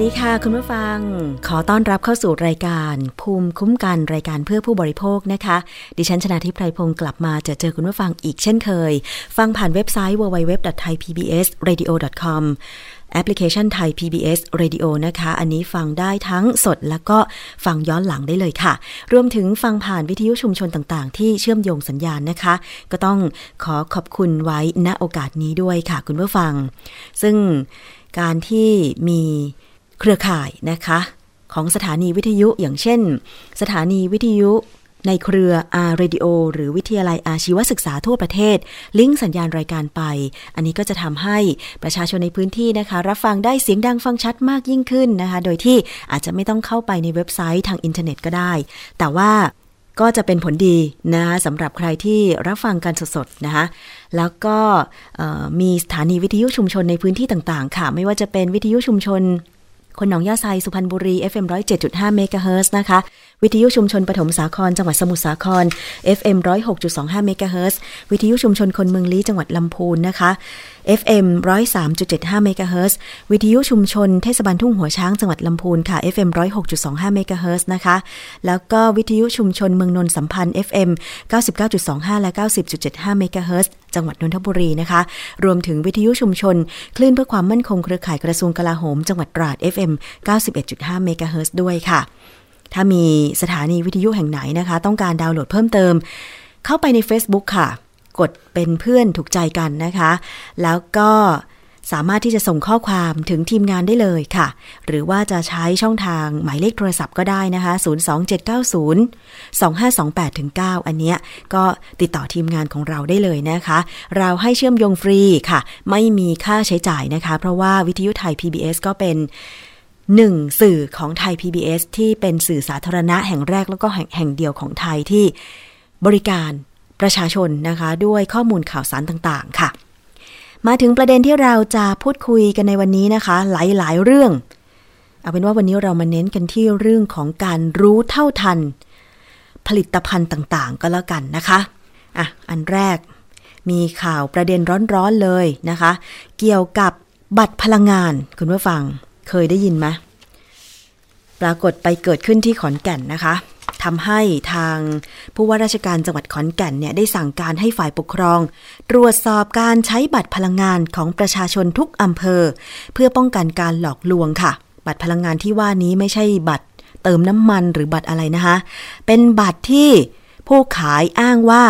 ดีค่ะคุณผู้ฟัง ขอต้อนรับเข้าสู่รายการ ภูมิคุ้มกันรายการเพื่อผู้บริโภคนะคะ ดิฉันชนะทิพไพรพงศ์กลับมาจอเจอคุณผู้ฟังอีกเช่นเคย ฟังผ่านเว็บไซต์ www.thaipbsradio.com แอปพลิเคชันไทย PBS Radio นะคะ อันนี้ฟังได้ทั้งสดแล้วก็ฟังย้อนหลังได้เลยค่ะ รวมถึงฟังผ่านวิทยุชุมชนต่างๆ ที่เชื่อมโยงสัญญาณนะคะ ก็ต้องขอขอบคุณไว้ณโอกาสนี้ด้วยค่ะคุณผู้ฟัง ซึ่งการที่มี เครือข่ายนะคะ ของสถานีวิทยุอย่างเช่น สถานีวิทยุในเครืออาร์เรดิโอหรือวิทยาลัยอาชีวศึกษาทั่วประเทศ ลิงก์สัญญาณรายการไป อันนี้ก็จะทำให้ประชาชนในพื้นที่นะคะ รับฟังได้เสียงดังฟังชัดมากยิ่งขึ้นนะคะ โดยที่อาจจะไม่ต้องเข้าไปในเว็บไซต์ทางอินเทอร์เน็ตก็ได้ แต่ว่าก็จะเป็นผลดีนะคะสำหรับใครที่รับฟังกันสดๆนะคะแล้วก็มีสถานีวิทยุชุมชนในพื้นที่ต่างๆ ค่ะ ไม่ว่าจะเป็นวิทยุชุมชน คนหนองยาไซสุพรรณบุรี FM 107.5เมกะเฮิรตซ์นะคะ วิทยุชุมชนปฐมสาครจังหวัดสมุทรสาคร FM 106.25เมกะเฮิรตซ์วิทยุชุมชนคนเมืองลี้จังหวัดลำพูนนะคะ FM 103.75เมกะเฮิรตซ์วิทยุชุมชนเทศบาลทุ่งหัวช้างจังหวัดลำพูนค่ะ FM 106.25เมกะเฮิรตซ์นะคะ แล้วก็วิทยุชุมชนเมืองนนท์สัมพันธ์ FM 99.25 และ 90.75เมกะเฮิรตซ์จังหวัดนนทบุรีนะคะ รวมถึงวิทยุชุมชน คลื่นเพื่อความมั่นคงเครือข่ายกระทรวงกลาโหม จังหวัดตราด FM 91.5เมกะเฮิร์ด้วยค่ะ ถ้ามีสถานีวิทยุแห่งไหนนะคะ ต้องการดาวน์โหลดเพิ่มเติม เข้าไปใน Facebook ค่ะ กดเป็นเพื่อนถูกใจกันนะคะ แล้วก็สามารถที่จะส่งข้อความถึงทีมงานได้เลยค่ะ หรือว่าจะใช้ช่องทางหมายเลขโทรศัพท์ก็ได้นะคะ 02790 2528 9 อันเนี้ยก็ติดต่อทีมงานของเราได้เลยนะคะ เราให้เชื่อมโยงฟรีค่ะ ไม่มีค่าใช้จ่ายนะคะ เพราะว่าวิทยุไทย PBS ก็เป็น หนึ่งสื่อของไทย PBS ที่เป็นสื่อสาธารณะแห่งแรกแล้วก็แห่งหงเดียวของไทยที่บริการประชาชนนะคะ ด้วยข้อมูลข่าวสารต่างๆ ค่ะ มาถึงประเด็นที่เราจะพูดคุยกันในวันนี้นะคะ หลายๆ เรื่อง เอาเป็นว่าวันนี้เรามาเน้นกันที่เรื่องของการรู้เท่าทัน ผลิตภัณฑ์ต่างๆ ก็แล้วกันนะคะอะอันแรกมีข่าวประเด็นร้อนๆเลยนะคะ เกี่ยวกับบัตรพลังงานคุณผู้ฟัง เคยได้ยินไหมปรากฏไปเกิดขึ้นที่ขอนแก่นนะคะทำให้ทางผู้ว่าราชการจังหวัดขอนแก่นเนี่ยได้สั่งการให้ฝ่ายปกครอง ตรวจสอบการใช้บัตรพลังงานของประชาชนทุกอำเภอ เพื่อป้องกันการหลอกลวงค่ะ บัตรพลังงานที่ว่านี้ไม่ใช่บัตรเติมน้ำมันหรือบัตรอะไรนะคะ เป็นบัตรที่ผู้ขายอ้างว่า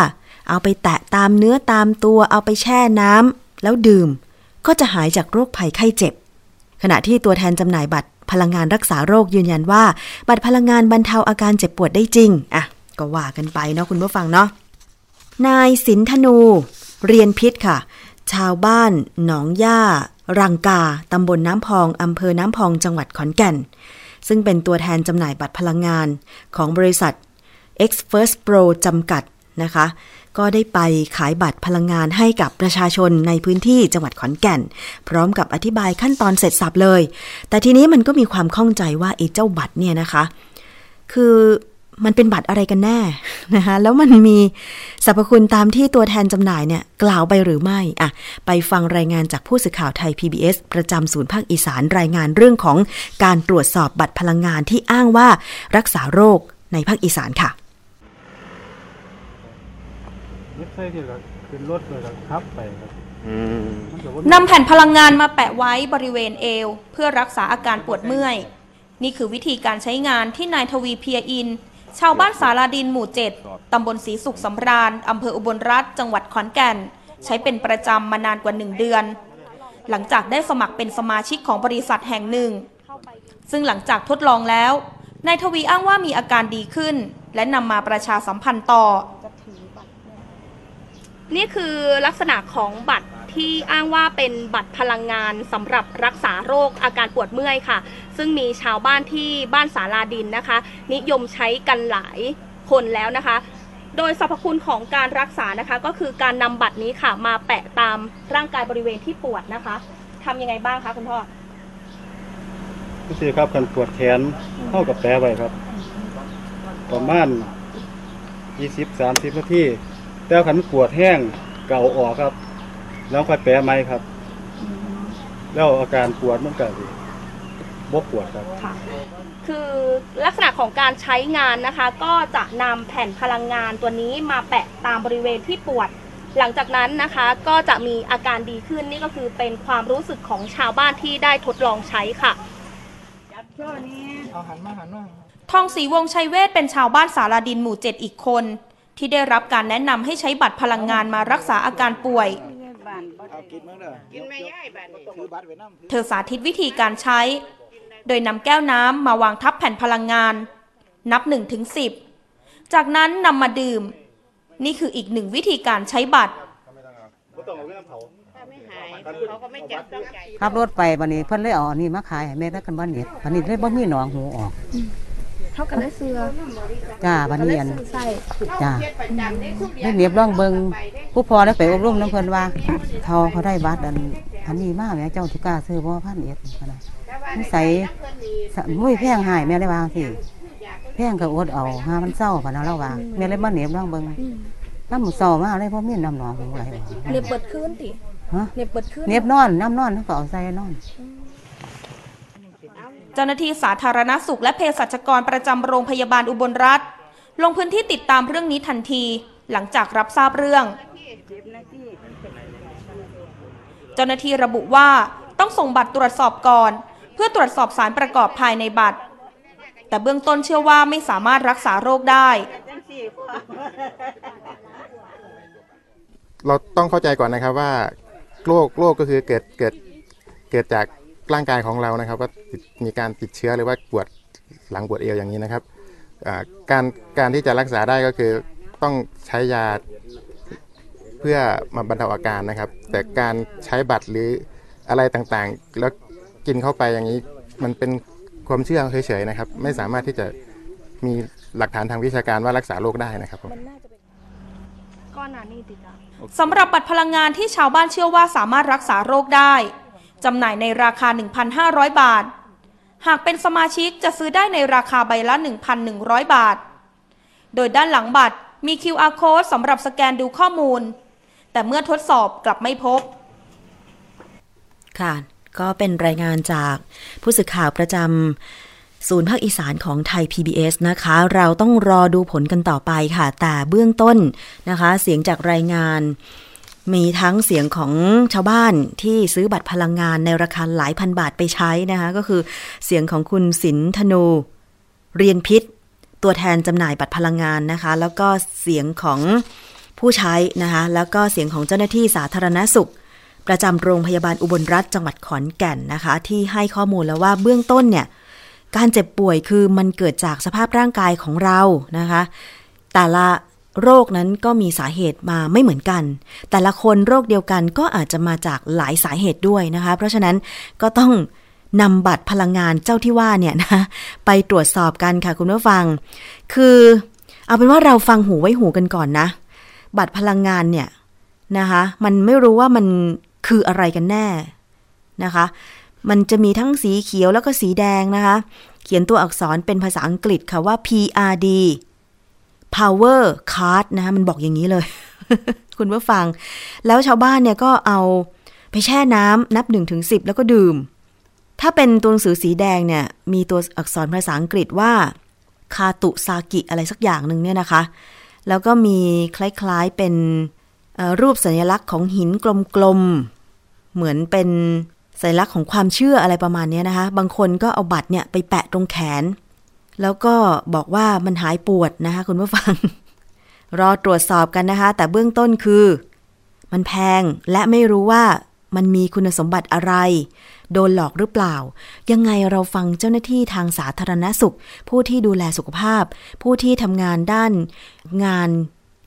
เอาไปแตะตามเนื้อตามตัวเอาไปแช่น้ำแล้วดื่ม ก็จะหายจากโรคภัยไข้เจ็บ ขณะที่ตัวแทนจำหน่ายบัตรพลังงานรักษาโรคยืนยันว่า บัตรพลังงานบรรเทาอาการเจ็บปวดได้จริง อะ ก็ว่ากันไปเนาะคุณผู้ฟังเนาะ นายสินธนู เรียนพิษค่ะ ชาวบ้าน หนองย่า รังกา ตำบลน้ำพอง อำเภอน้ำพอง จังหวัดขอนแก่น ซึ่งเป็นตัวแทนจำหน่ายบัตรพลังงานของบริษัท X First Pro จำกัดนะคะ ก็ได้ไปขายบัตรพลังงานให้กับประชาชนในพื้นที่จังหวัดขอนแก่น พร้อมกับอธิบายขั้นตอนเสร็จสับเลย แต่ทีนี้มันก็มีความข้องใจว่าไอ้เจ้าบัตรเนี่ยนะคะ คือมันเป็นบัตรอะไรกันแน่นะคะแล้วมันมีสรรพคุณตามที่ตัวแทนจำหน่ายเนี่ยกล่าวไปหรือไม่อะไปฟังรายงานจากผู้สื่อข่าวไทย PBS ประจำศูนย์ภาคอีสานรายงานเรื่องของการตรวจสอบบัตรพลังงานที่อ้างว่ารักษาโรคในภาคอีสานค่ะ ไม่ใช่ที่เราขึ้นรถเลยครับไปครับอืมมันก็บ่นำแผ่นพลังงานมาแปะไว้บริเวณเอว เพื่อรักษาอาการปวดเมื่อย นี่คือวิธีการใช้งานที่นายทวีเพียอิน ชาวบ้านสาราดินหมู่ 7 ตำบลศรีสุขสำราญ อำเภออุบลรัฐ จังหวัดขอนแก่น ใช้เป็นประจำมานานกว่า 1 เดือน หลังจากได้สมัครเป็นสมาชิกของบริษัทแห่งหนึ่ง ซึ่งหลังจากทดลองแล้ว นายทวีอ้างว่ามีอาการดีขึ้น และนำมาประชาสัมพันธ์ต่อ นี่คือลักษณะของบัตรที่อ้างว่าเป็นบัตรพลังงานสำหรับรักษาโรคอาการปวดเมื่อยค่ะ ซึ่งมีชาวบ้านที่บ้านสาลาดินนะคะ นิยมใช้กันหลายคนแล้วนะคะ โดยสรรพคุณของการรักษานะคะ ก็คือการนำบัตรนี้ค่ะ มาแปะตามร่างกายบริเวณที่ปวดนะคะทำยังไงบ้างคะคุณพ่อก็คือครับกันปวดแขนเข้ากับแปรไว้ครับ ประมาณยี่สิบสามสิบนาที แต่ขันปวดแห้งเก่าออกครับ แล้วค่อยแปรไหมครับ แล้วอาการปวดมันก็สิบกปวดครับคือลักษณะของการใช้งานนะคะ ก็จะนำแผ่นพลังงานตัวนี้มาแปะตามบริเวณที่ปวด หลังจากนั้นนะคะก็จะมีอาการดีขึ้นนี่ก็คือเป็นความรู้สึกของชาวบ้านที่ได้ทดลองใช้ค่ะ ทองศรีวงศ์ชัยเวทเป็นชาวบ้านสาราดินหมู่เจ็ดอีกคน ที่ได้รับการแนะนำให้ใช้บัตรพลังงานมารักษาอาการป่วยเธอสาธิตวิธีการใช้ โดยนำแก้วน้ำมาวางทับแผ่นพลังงาน นับ1ถึง10 จากนั้นนำมาดื่ม นี่คืออีกหนึ่งวิธีการใช้บัตรขับรถไปบันนี้เพิ่นเลยเอาอันนี้มาขายให้แม่แล้วกันบ้านเน็ตบันนี้เลยบ่มีหนองหูออก เท่ากันได้เสือจ้าบันนี้อันใส่จ้าได้เนียบร่องเบิงผู้พอได้ไปอบรมน้ำเพิ่นว่าเขาเขาได้บัตรอันอันนี้มาแม่เจ้าทุกล้าซื้อบ่พันเอ็ดพะนะนิสัยสะมุ้ยแพงหายแม่ได้วางสิแพงก็อดเอาหามันเศร้าพะนะเราว่าแม่เลยมาเนียบร่องเบิงน้ำหมูเศร้ามาเลยเพราะมีน้ำหนองหูไหลออกเน็บเปิดขึ้นติฮะเน็บเปิดขึ้นเนียบนอนน้ำนอนเขาก็เอาใส่นอน เจ้าหน้าที่สาธารณสุขและเภสัชกรประจำโรงพยาบาลอุบลรัฐ ลงพื้นที่ติดตามเรื่องนี้ทันที หลังจากรับทราบเรื่อง เจ้าหน้าที่ระบุว่าต้องส่งบัตรตรวจสอบก่อน เพื่อตรวจสอบสารประกอบภายในบัตร แต่เบื้องต้นเชื่อว่าไม่สามารถรักษาโรคได้ เราต้องเข้าใจก่อนนะครับว่าโรคโรคก็คือเกิดเกิดเกิดจาก ร่างกายของเรานะครับว่ามีการติดเชื้อหรือว่าปวดหลังปวดเอวอย่างนี้นะครับการการที่จะรักษาได้ก็คือต้องใช้ยาเพื่อมาบรรเทาอาการนะครับ แต่การใช้บัตรหรืออะไรต่างๆ แล้วกินเข้าไปอย่างนี้มันเป็นความเชื่อเฉยๆนะครับ ไม่สามารถที่จะมีหลักฐานทางวิชาการว่ารักษาโรคได้นะครับผมสำหรับบัตรพลังงานที่ชาวบ้านเชื่อว่าสามารถรักษาโรคได้ จำหน่ายในราคา 1,500 บาท หากเป็นสมาชิกจะซื้อได้ในราคาใบละ 1,100 บาท โดยด้านหลังบัตรมี QR code สำหรับสแกนดูข้อมูล แต่เมื่อทดสอบกลับไม่พบ ค่ะ ก็เป็นรายงานจากผู้สื่อข่าวประจำศูนย์ภาคอีสานของไทย PBS นะคะ เราต้องรอดูผลกันต่อไปค่ะ แต่เบื้องต้นนะคะ เสียงจากรายงาน มีทั้งเสียงของชาวบ้านที่ซื้อบัตรพลังงานในราคาหลายพันบาทไปใช้นะคะ ก็คือเสียงของคุณสินธนู เรียนพิษ ตัวแทนจำหน่ายบัตรพลังงานนะคะ แล้วก็เสียงของผู้ใช้นะคะ แล้วก็เสียงของเจ้าหน้าที่สาธารณสุข ประจำโรงพยาบาลอุบลรัฐจังหวัดขอนแก่นนะคะ ที่ให้ข้อมูลแล้วว่าเบื้องต้นเนี่ยการเจ็บป่วยคือมันเกิดจากสภาพร่างกายของเรานะคะ แต่ละ โรคนั้นก็มีสาเหตุมาไม่เหมือนกัน แต่ละคนโรคเดียวกันก็อาจจะมาจากหลายสาเหตุด้วยนะคะ เพราะฉะนั้นก็ต้องนำบัตรพลังงานเจ้าที่ว่าเนี่ยนะไปตรวจสอบกันค่ะคุณผู้ฟัง คือเอาเป็นว่าเราฟังหูไว้หูกันก่อนนะ บัตรพลังงานเนี่ยนะคะมันไม่รู้ว่ามันคืออะไรกันแน่นะคะ มันจะมีทั้งสีเขียวแล้วก็สีแดงนะคะ เขียนตัวอักษรเป็นภาษาอังกฤษค่ะว่า PRD power card นะคะมันบอกอย่างนี้เลย คุณผู้ฟัง แล้วชาวบ้านเนี่ยก็เอาไปแช่น้ำนับ1นถึงสิแล้วก็ดื่ม ถ้าเป็นตัวหนังสือสีแดงเนี่ย มีตัวอักษรภาษาอังกฤษว่าคาตุซากิอะไรสักอย่างหนึ่งเนี่ยนะคะ แล้วก็มีคล้ายๆเป็นรูปสัญลักษณ์ของหินกลมๆ เหมือนเป็นสัญลักษณ์ของความเชื่ออะไรประมาณนี้นะคะ บางคนก็เอาบัตรเนี่ยไปแปะตรงแขน แล้วก็บอกว่ามันหายปวดนะคะคุณผู้ฟัง รอตรวจสอบกันนะคะ แต่เบื้องต้นคือ มันแพงและไม่รู้ว่ามันมีคุณสมบัติอะไร โดนหลอกหรือเปล่า ยังไงเราฟังเจ้าหน้าที่ทางสาธารณสุข ผู้ที่ดูแลสุขภาพ ผู้ที่ทำงานด้านงาน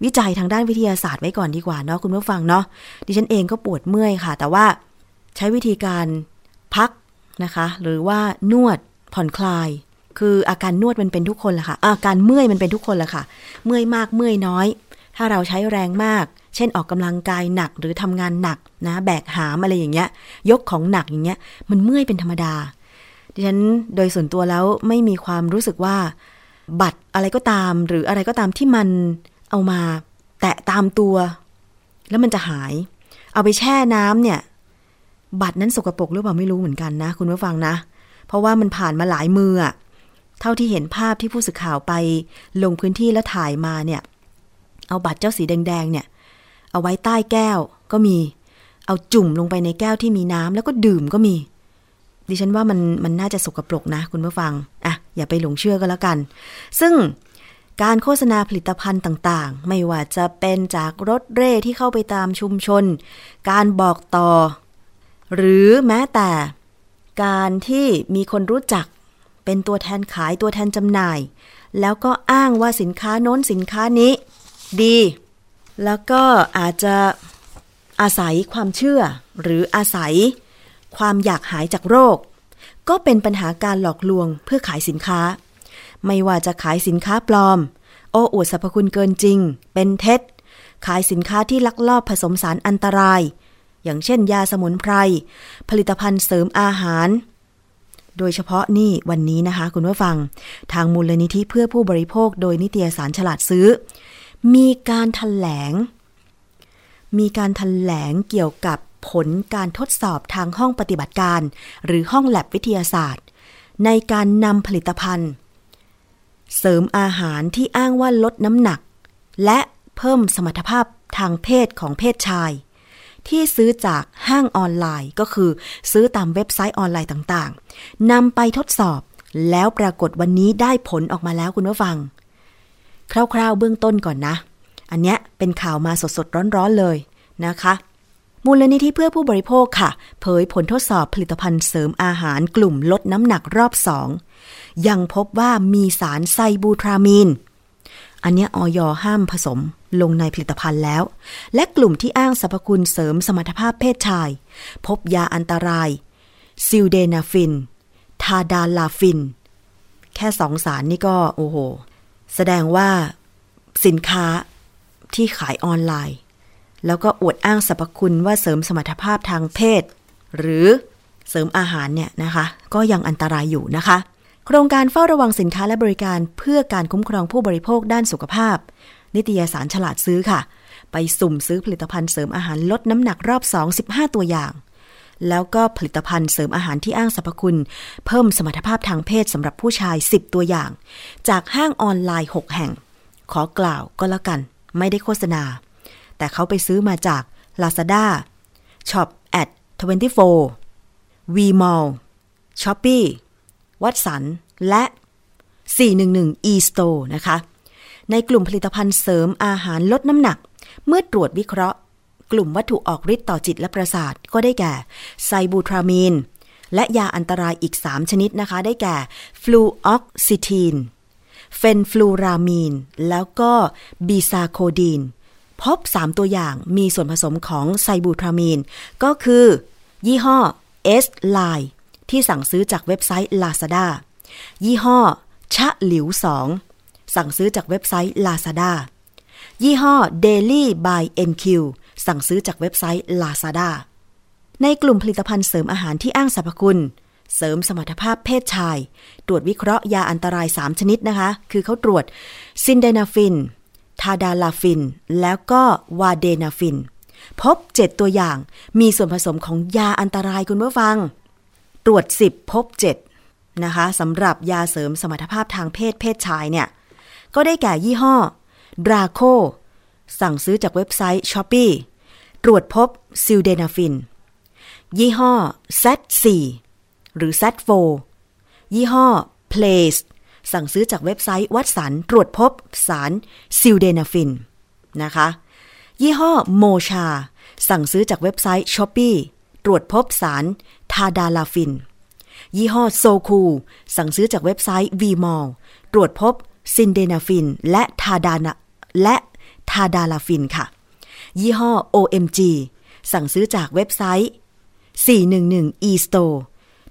วิจัยทางด้านวิทยาศาสตร์ไว้ก่อนดีกว่าเนาะคุณผู้ฟังเนาะดิฉันเองก็ปวดเมื่อยค่ะ แต่ว่าใช้วิธีการพักนะคะ หรือว่านวดผ่อนคลาย คืออาการนวดมันเป็นทุกคนแหละค่ะ อาการเมื่อยมันเป็นทุกคนแหละค่ะ เมื่อยมากเมื่อยน้อย ถ้าเราใช้แรงมาก เช่นออกกำลังกายหนักหรือทำงานหนักนะ แบกหามอะไรอย่างเงี้ย ยกของหนักอย่างเงี้ย มันเมื่อยเป็นธรรมดา ดิฉันโดยส่วนตัวแล้วไม่มีความรู้สึกว่า บัตรอะไรก็ตาม หรืออะไรก็ตามที่มันเอามา แตะตามตัว แล้วมันจะหาย เอาไปแช่น้ำเนี่ย บัตรนั้นสกปรกหรือเปล่าไม่รู้เหมือนกันนะ คุณผู้ฟังนะ เพราะว่ามันผ่านมาหลายมืออะ เท่าที่เห็นภาพที่ผู้สื่อข่าวไปลงพื้นที่แล้วถ่ายมาเนี่ย เอาบัตรเจ้าสีแดงๆเนี่ย เอาไว้ใต้แก้วก็มี เอาจุ่มลงไปในแก้วที่มีน้ำแล้วก็ดื่มก็มี ดิฉันว่ามันมันน่าจะสกปรกนะ คุณผู้ฟัง อะ อย่าไปหลงเชื่อก็แล้วกัน ซึ่งการโฆษณาผลิตภัณฑ์ต่างๆ ไม่ว่าจะเป็นจากรถเร่ที่เข้าไปตามชุมชน การบอกต่อ หรือแม้แต่การที่มีคนรู้จัก เป็นตัวแทนขายตัวแทนจำหน่าย แล้วก็อ้างว่าสินค้าโน้นสินค้านี้ ดี แล้วก็อาจจะอาศัยความเชื่อ หรืออาศัย ความอยากหายจากโรค ก็เป็นปัญหาการหลอกลวงเพื่อขายสินค้า ไม่ว่าจะขายสินค้าปลอม โอ้อวดสรรพคุณเกินจริง เป็นเท็จ ขายสินค้าที่ลักลอบผสมสารอันตราย อย่างเช่นยาสมุนไพร ผลิตภัณฑ์เสริมอาหาร โดยเฉพาะนี่วันนี้นะคะ คุณผู้ฟัง ทางมูลนิธิเพื่อผู้บริโภคโดยนิตยสารฉลาดซื้อ มีการถแถลง มีการถแถลงเกี่ยวกับผลการทดสอบทางห้องปฏิบัติการ หรือห้องแลบวิทยาศาสตร์ ในการนำผลิตภัณฑ์ เสริมอาหารที่อ้างว่าลดน้ำหนัก และเพิ่มสมรรถภาพทางเพศของเพศชาย ที่ซื้อจากห้างออนไลน์ ก็คือซื้อตามเว็บไซต์ออนไลน์ต่างๆนำไปทดสอบ แล้วปรากฏวันนี้ได้ผลออกมาแล้วคุณผู้ฟัง คร่าวๆเบื้องต้นก่อนนะ อันเนี้ยเป็นข่าวมาสดๆร้อนๆเลยนะคะมูลนิธิเพื่อผู้บริโภคค่ะ เผยผลทดสอบผลิตภัณฑ์เสริมอาหารกลุ่มลดน้ำหนักรอบสองยังพบว่ามีสารไซบูทรามีน อันนี้อย. ห้ามผสมลงในผลิตภัณฑ์แล้ว และกลุ่มที่อ้างสรรพคุณเสริมสมรรถภาพเพศชาย พบยาอันตราย ซิลเดนาฟิล ทาดาลาฟิน แค่สองสารนี่ก็โอ้โห แสดงว่าสินค้าที่ขายออนไลน์ แล้วก็อวดอ้างสรรพคุณว่าเสริมสมรรถภาพทางเพศ หรือเสริมอาหารเนี่ยนะคะ ก็ยังอันตรายอยู่นะคะ โครงการเฝ้าระวังสินค้าและบริการเพื่อการคุ้มครองผู้บริโภคด้านสุขภาพ นิตยสารฉลาดซื้อค่ะ ไปสุ่มซื้อผลิตภัณฑ์เสริมอาหารลดน้ำหนักรอบ 2 15 ตัวอย่าง แล้วก็ผลิตภัณฑ์เสริมอาหารที่อ้างสรรพคุณ เพิ่มสมรรถภาพทางเพศสำหรับผู้ชาย 10 ตัวอย่าง จากห้างออนไลน์ 6 แห่ง ขอกล่าวก็แล้วกัน ไม่ได้โฆษณา แต่เขาไปซื้อมาจาก Lazada Shop at 24 Vmall Shopee วัดสัน และ 411 e-store นะคะ ในกลุ่มผลิตภัณฑ์เสริมอาหารลดน้ำหนัก เมื่อตรวจวิเคราะห์ กลุ่มวัตถุออกฤทธิ์ต่อจิตและประสาท ก็ได้แก่ไซบูทรามีน และยาอันตรายอีก 3 ชนิดนะคะ ได้แก่ฟลูออกซิทีนเฟนฟลูรามีน แล้วก็บีซาโคดีน พบ 3 ตัวอย่างมีส่วนผสมของไซบูทรามีน ก็คือ ยี่ห้อ S Line ที่สั่งซื้อจากเว็บไซต์ Lazada ยี่ห้อ ชะหลิว 2 สั่งซื้อจากเว็บไซต์ Lazada ยี่ห้อ Daily by NQ สั่งซื้อจากเว็บไซต์ Lazada ในกลุ่มผลิตภัณฑ์เสริมอาหารที่อ้างสรรพคุณ เสริมสมรรถภาพเพศชาย ตรวจวิเคราะห์ยาอันตราย 3 ชนิดนะคะ คือเขาตรวจซิลเดนาฟิล ทาดาลาฟิล แล้วก็วาร์เดนาฟิล พบ 7 ตัวอย่างมีส่วนผสมของยาอันตรายคุณผู้ฟัง ตรวจ 10 พบ 7 นะคะสำหรับยาเสริมสมรรถภาพทางเพศเพศชายเนี่ย ก็ได้แก่ยี่ห้อ Draco สั่งซื้อจากเว็บไซต์ Shopee ตรวจพบซิลเดนาฟิล ยี่ห้อ Z4 หรือ Z4 ยี่ห้อ Place สั่งซื้อจากเว็บไซต์ Watsons ตรวจพบสารซิลเดนาฟิลนะคะ ยี่ห้อโมชา สั่งซื้อจากเว็บไซต์ Shopee ตรวจพบสารทาดาลาฟิล ยี่ห้อโซคู สั่งซื้อจากเว็บไซต์ Vmall ตรวจพบซิลเดนาฟิล และทาดาและทาดาลาฟิลค่ะ ยี่ห้อ OMG สั่งซื้อจากเว็บไซต์ 411estore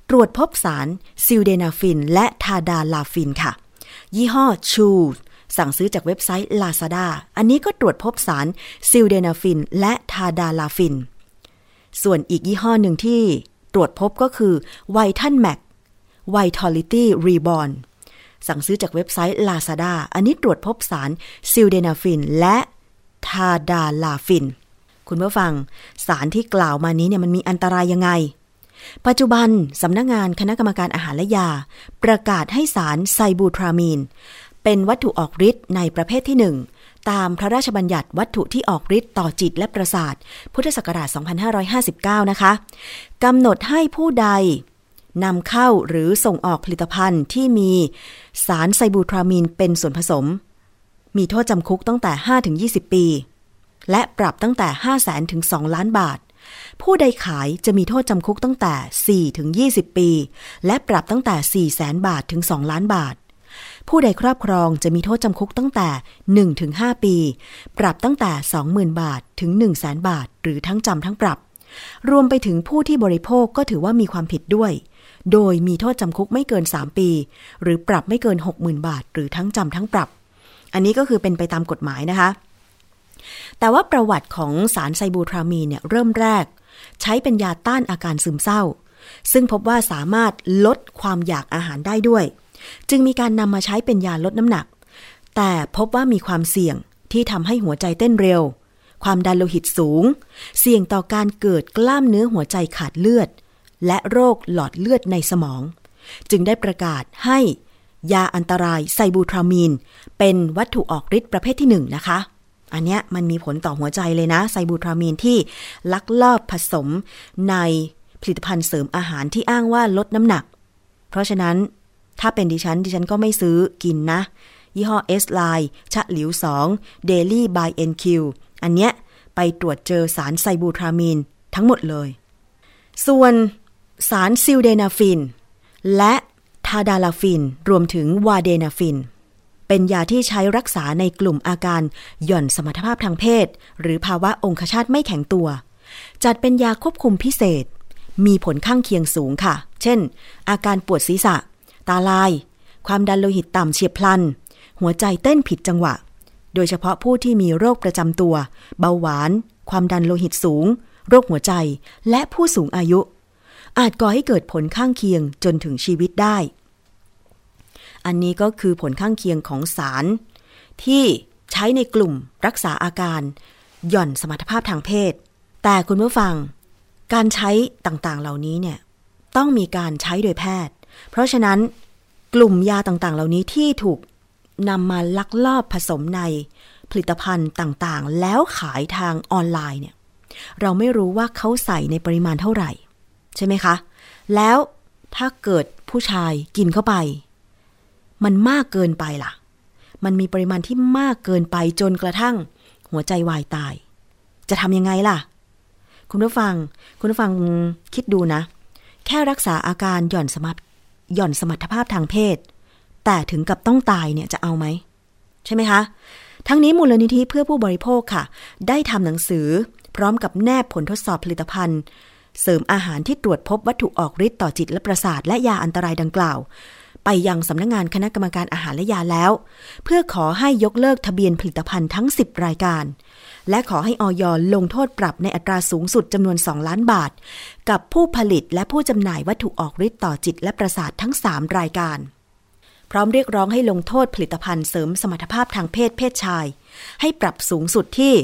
ตรวจพบสารซิลเดนาฟิล และทาดาลาฟิลค่ะ ยี่ห้อชูสั่งซื้อจากเว็บไซต์ Lazada อันนี้ก็ตรวจพบสารซิลเดนาฟิล และทาดาลาฟิล ส่วนอีกยี่ห้อหนึ่งที่ตรวจพบก็คือไวทันแม็ก Vitality Reborn สั่งซื้อจากเว็บไซต์ Lazada อันนี้ตรวจพบสารซิลเดนาฟิล และทาดาลาฟิล คุณผู้ฟัง สารที่กล่าวมานี้เนี่ยมันมีอันตรายยังไง ปัจจุบันสำนักงานคณะกรรมการอาหารและยา ประกาศให้สารไซบูทรามีน เป็นวัตถุออกฤทธิ์ในประเภทที่ 1 ตามพระราชบัญญัติวัตถุที่ออกฤทธิ์ต่อจิตและประสาท พุทธศักราช 2559 นะคะกำหนดให้ผู้ใดนำเข้าหรือส่งออกผลิตภัณฑ์ที่มีสารไซบูทรามีนเป็นส่วนผสม มีโทษจำคุกตั้งแต่ 5-20 ปี และปรับตั้งแต่ 5 0 0แสนถึง 2 ล้านบาท ผู้ใดขายจะมีโทษจำคุกตั้งแต่4ถึง20 ปี และปรับตั้งแต่ 4 0 0แสนบาทถึง 2 ล้านบาท ผู้ใดครอบครองจะมีโทษจำคุกตั้งแต่1ถึง5ปี ปรับตั้งแต่ 20,000 บาทถึง 1 0 0 0 0แสนบาท หรือทั้งจำทั้งปรับ รวมไปถึงผู้ที่บริโภคก็ถือว่ามีความผิดด้วย โดยมีโทษจำคุกไม่เกิน 3 ปี หรือปรับไม่เกิน 60,000 บาท หรือทั้งจำทั้งปรับ อันนี้ก็คือเป็นไปตามกฎหมายนะคะ แต่ว่าประวัติของสารไซบูทรามีนเนี่ยเริ่มแรก ใช้เป็นยาต้านอาการซึมเศร้าซึ่งพบว่าสามารถลดความอยากอาหารได้ด้วย จึงมีการนำมาใช้เป็นยาลดน้ำหนัก แต่พบว่ามีความเสี่ยงที่ทำให้หัวใจเต้นเร็ว ความดันโลหิตสูง เสี่ยงต่อการเกิดกล้ามเนื้อหัวใจขาดเลือด และโรคหลอดเลือดในสมอง จึงได้ประกาศให้ ยาอันตรายไซบูทรามีน เป็นวัตถุออกฤทธิ์ประเภทที่หนึ่งนะคะอันเนี้ยมันมีผลต่อหัวใจเลยนะ ไซบูทรามีนที่ลักลอบผสมในผลิตภัณฑ์เสริมอาหารที่อ้างว่าลดน้ำหนัก เพราะฉะนั้น ถ้าเป็นดิฉันดิฉันก็ไม่ซื้อกินนะ ยี่ห้อ S Line ชะหลิว 2 Daily by NQ อันเนี้ยไปตรวจเจอสารไซบูทรามีนทั้งหมดเลย ส่วนสารซิลเดนาฟิล และทาดาลาฟิล รวมถึงวาร์เดนาฟิล เป็นยาที่ใช้รักษาในกลุ่มอาการหย่อนสมรรถภาพทางเพศ หรือภาวะองคชาตไม่แข็งตัว จัดเป็นยาควบคุมพิเศษ มีผลข้างเคียงสูงค่ะ เช่น อาการปวดศีรษะ ตาลาย ความดันโลหิตต่ำเฉียบพลัน หัวใจเต้นผิดจังหวะ โดยเฉพาะผู้ที่มีโรคประจำตัว เบาหวาน ความดันโลหิตสูง โรคหัวใจ และผู้สูงอายุ อาจก่อให้เกิดผลข้างเคียงจนถึงชีวิตได้ อันนี้ก็คือผลข้างเคียงของสาร ที่ใช้ในกลุ่มรักษาอาการ หย่อนสมรรถภาพทางเพศ แต่คุณผู้ฟัง การใช้ต่างๆเหล่านี้เนี่ยต้องมีการใช้โดยแพทย์ เพราะฉะนั้นกลุ่มยาต่างๆ เหล่านี้ที่ถูกนำมาลักลอบผสมในผลิตภัณฑ์ต่างๆ แล้วขายทางออนไลน์เนี่ยเราไม่รู้ว่าเขาใส่ในปริมาณเท่าไหร่ ใช่ไหมคะ แล้วถ้าเกิดผู้ชายกินเข้าไป มันมากเกินไปล่ะ มันมีปริมาณที่มากเกินไปจนกระทั่ง หัวใจวายตาย จะทำยังไงล่ะ คุณผู้ฟัง คุณผู้ฟังคิดดูนะ แค่รักษาอาการหย่อนสมรรถ หย่อนสมรรถภาพทางเพศ แต่ถึงกับต้องตายเนี่ยจะเอาไหม ใช่ไหมคะ ทั้งนี้มูลนิธิเพื่อผู้บริโภคค่ะ ได้ทำหนังสือ พร้อมกับแนบผลทดสอบผลิตภัณฑ์ เสริมอาหารที่ตรวจพบวัตถุออกฤทธิ์ต่อจิตและประสาทและยาอันตรายดังกล่าว ไปยังสำนักงงานคณะกรรมการอาหารและยาแล้ว เพื่อขอให้ยกเลิกทะเบียนผลิตภัณฑ์ทั้ง 10 รายการ และขอให้ออยลงโทษปรับในอัตราสูงสุดจำนวน 2 ล้านบาท กับผู้ผลิตและผู้จำหน่ายวัตถุออกฤทธิ์ต่อจิตและประสาททั้ง 3 รายการ พร้อมเรียกร้องให้ลงโทษผลิตภัณฑ์เสริมสมรรถภาพทางเพศเพศชาย ให้ปรับสูงสุดที่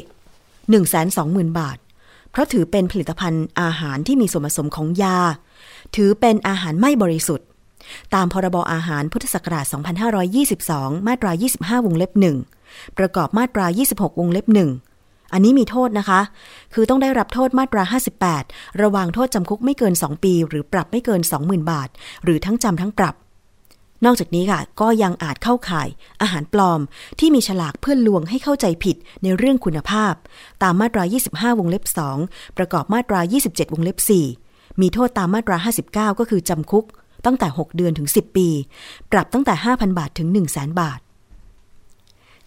120,000 บาท เพราะถือเป็นผลิตภัณฑ์อาหารที่มีส่วนผสมของยา ถือเป็นอาหารไม่บริสุทธิ์ ตามพรบอาหารพุทธศักราช 2522 มาตรา 25 วงเล็บ 1 ประกอบมาตรา 26 วงเล็บ 1 อันนี้มีโทษนะคะ คือต้องได้รับโทษมาตรา 58 ระวางโทษจำคุกไม่เกิน 2 ปี หรือปรับไม่เกิน 20,000 บาท หรือทั้งจำทั้งปรับนอกจากนี้ค่ะ ก็ยังอาจเข้าข่าย อาหารปลอมที่มีฉลากเพื่อลวงให้เข้าใจผิดในเรื่องคุณภาพ ตามมาตรา 25 วงเล็บ 2 ประกอบมาตรา 27 วงเล็บ 4 มีโทษตามมาตรา 59 ก็คือจำคุก ตั้งแต่ 6 เดือนถึง 10 ปี ปรับตั้งแต่ 5,000 บาทถึง 1 0 0 0 0 0บาท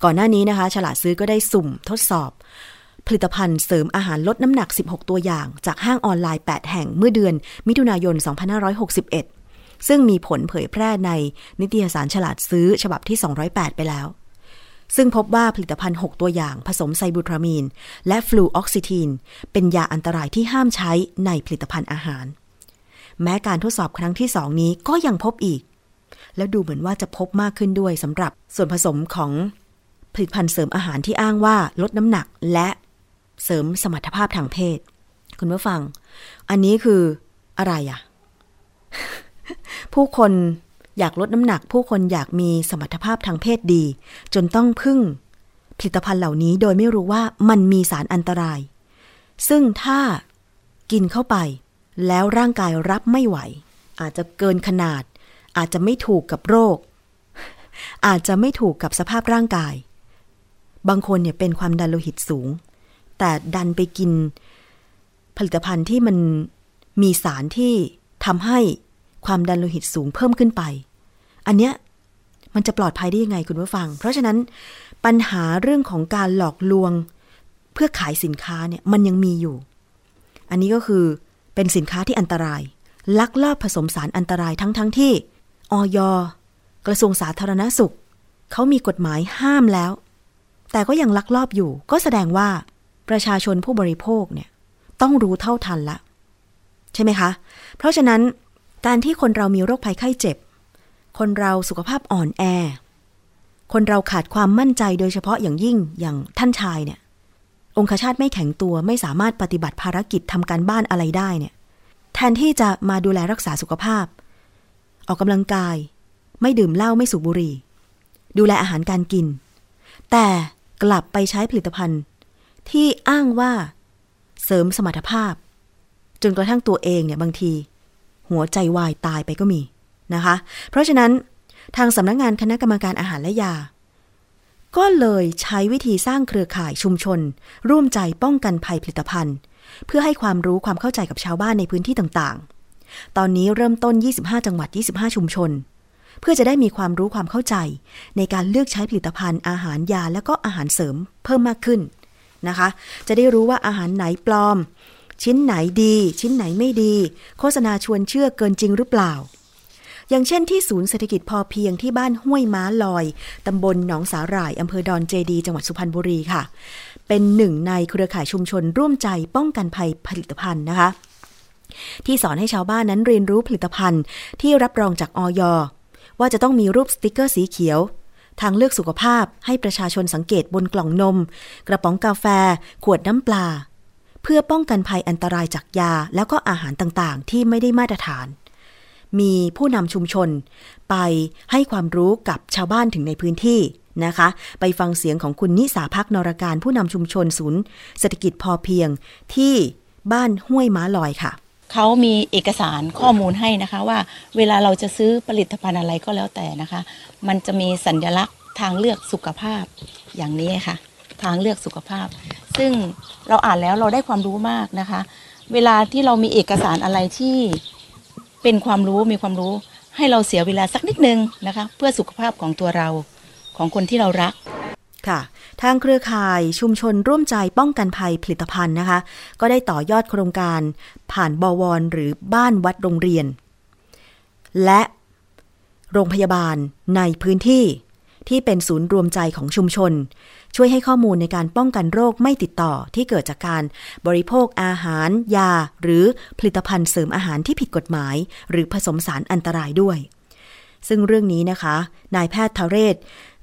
ก่อนหน้านี้นะคะ ฉลาดซื้อก็ได้สุ่มทดสอบ ผลิตภัณฑ์เสริมอาหารลดน้ำหนัก 16 ตัวอย่าง จากห้างออนไลน์ 8 แห่งเมื่อเดือน มิถุนายน 2561 ซึ่งมีผลเผยแพร่ในนิตยสารฉลาดซื้อฉบับที่ 208 ไปแล้วซึ่งพบว่าผลิตภัณฑ์ 6 ตัวอย่างผสมไซบูทรามีน และฟลูออกซิทีน เป็นยาอันตรายที่ห้ามใช้ในผลิตภัณฑ์อาหาร แม้การทดสอบครั้งที่2นี้ก็ยังพบอีก แล้วดูเหมือนว่าจะพบมากขึ้นด้วยสำหรับส่วนผสมของผลิตภัณฑ์เสริมอาหารที่อ้างว่าลดน้ำหนักและเสริมสมรรถภาพทางเพศ คุณผู้ฟัง อันนี้คืออะไรอะผู้คนอยากลดน้ำหนัก ผู้คนอยากมีสมรรถภาพทางเพศดี จนต้องพึ่งผลิตภัณฑ์เหล่านี้โดยไม่รู้ว่ามันมีสารอันตราย ซึ่งถ้ากินเข้าไป แล้วร่างกายรับไม่ไหว อาจจะเกินขนาด อาจจะไม่ถูกกับโรค อาจจะไม่ถูกกับสภาพร่างกาย บางคนเนี่ยเป็นความดันโลหิตสูง แต่ดันไปกิน ผลิตภัณฑ์ที่มันมีสารที่ทำให้ความดันโลหิตสูงเพิ่มขึ้นไป อันเนี้ยมันจะปลอดภัยได้ยังไงคุณผู้ฟัง เพราะฉะนั้นปัญหาเรื่องของการหลอกลวง เพื่อขายสินค้าเนี่ยมันยังมีอยู่ อันนี้ก็คือ เป็นสินค้าที่อันตราย ลักลอบผสมสารอันตรายทั้งๆทที่ออยกระทรวงสาธารณสุข เขามีกฎหมายห้ามแล้ว แต่ก็ยังลักลอบอยู่ ก็แสดงว่า ประชาชนผู้บริโภคเนี่ยต้องรู้เท่าทันละ ใช่ไหมคะ เพราะฉะนั้นการที่คนเรามีโรคภัยไข้เจ็บ คนเราสุขภาพอ่อนแอ คนเราขาดความมั่นใจโดยเฉพาะอย่างยิ่งอย่างท่านชายเนี่ย องคชาตไม่แข็งตัวไม่สามารถปฏิบัติภารกิจทำการบ้านอะไรได้เนี่ย แทนที่จะมาดูแลรักษาสุขภาพ ออกกำลังกาย ไม่ดื่มเหล้าไม่สูบบุหรี่ ดูแลอาหารการกิน แต่กลับไปใช้ผลิตภัณฑ์ ที่อ้างว่า เสริมสมรรถภาพ จนกระทั่งตัวเองเนี่ยบางที หัวใจวายตายไปก็มีนะคะ เพราะฉะนั้นทางสำนักงงานคณะกรรมการอาหารและยา ก็เลยใช้วิธีสร้างเครือข่ายชุมชน ร่วมใจป้องกันภัยผลิตภัณฑ์ เพื่อให้ความรู้ความเข้าใจกับชาวบ้านในพื้นที่ต่างๆ ตอนนี้เริ่มต้น 25 จังหวัด 25 ชุมชน เพื่อจะได้มีความรู้ความเข้าใจ ในการเลือกใช้ผลิตภัณฑ์ อาหารยาและก็อาหารเสริมเพิ่มมากขึ้นนะคะ จะได้รู้ว่าอาหารไหนปลอม ชิ้นไหนดี ชิ้นไหนไม่ดี โฆษณาชวนเชื่อเกินจริงหรือเปล่า อย่างเช่นที่ศูนย์เศรษฐกิจพอเพียงที่บ้านห้วยม้าลอย ตำบลหนองสาหร่ายอำเภอดอนเจดี จังหวัดสุพรรณบุรีค่ะ เป็นหนึ่งในเครือข่ายชุมชนร่วมใจป้องกันภัยผลิตภัณฑ์นะคะ ที่สอนให้ชาวบ้านนั้นเรียนรู้ผลิตภัณฑ์ที่รับรองจากออยว่าจะต้องมีรูปสติกเกอร์สีเขียวทางเลือกสุขภาพให้ประชาชนสังเกตบนกล่องนม กระป๋องกาแฟ ขวดน้ำปลา เพื่อป้องกันภัยอันตรายจากยา แล้วก็อาหารต่างๆ ที่ไม่ได้มาตรฐาน มีผู้นำชุมชน ไปให้ความรู้กับชาวบ้านถึงในพื้นที่นะคะ ไปฟังเสียงของคุณนิสาพักนรการผู้นำชุมชนศูนย์เศรษฐกิจพอเพียงที่บ้านห้วยม้าลอยค่ะเขามีเอกสารข้อมูลให้นะคะว่า เวลาเราจะซื้อผลิตภัณฑ์อะไรก็แล้วแต่นะคะ มันจะมีสัญลักษณ์ทางเลือกสุขภาพอย่างนี้ค่ะ ทางเลือกสุขภาพ ซึ่งเราอ่านแล้วเราได้ความรู้มากนะคะ เวลาที่เรามีเอกสารอะไรที่ เป็นความรู้มีความรู้ ให้เราเสียเวลาสักนิดนึงนะคะ เพื่อสุขภาพของตัวเราของคนที่เรารักค่ะ ทางเครือข่ายชุมชนร่วมใจป้องกันภัยผลิตภัณฑ์นะคะ ก็ได้ต่อยอดโครงการ ผ่านบวรหรือบ้านวัดโรงเรียน และโรงพยาบาลในพื้นที่ ที่เป็นศูนย์รวมใจของชุมชน ช่วยให้ข้อมูลในการป้องกันโรคไม่ติดต่อที่เกิดจากการบริโภคอาหาร ยา หรือผลิตภัณฑ์เสริมอาหารที่ผิดกฎหมาย หรือผสมสารอันตรายด้วย ซึ่งเรื่องนี้นะคะ นายแพทย์ทเรศ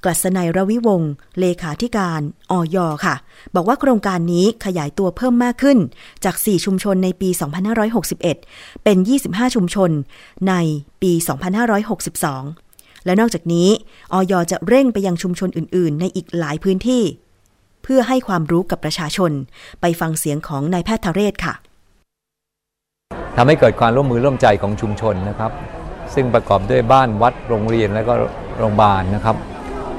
กลัษณัยรวิวงศ์เลขาธิการออยค่ะ บอกว่าโครงการนี้ขยายตัวเพิ่มมากขึ้นจาก 4 ชุมชนในปี 2561 เป็น 25 ชุมชนในปี 2562 และนอกจากนี้ออยจะเร่งไปยังชุมชนอื่น ๆ ในอีกหลายพื้นที่ เพื่อให้ความรู้กับประชาชน ไปฟังเสียงของนายแพทย์ทเรศค่ะทำให้เกิดความร่วมมือร่วมใจของชุมชนนะครับ ซึ่งประกอบด้วยบ้านวัดโรงเรียนและก็โรงพยาบาลนะครับ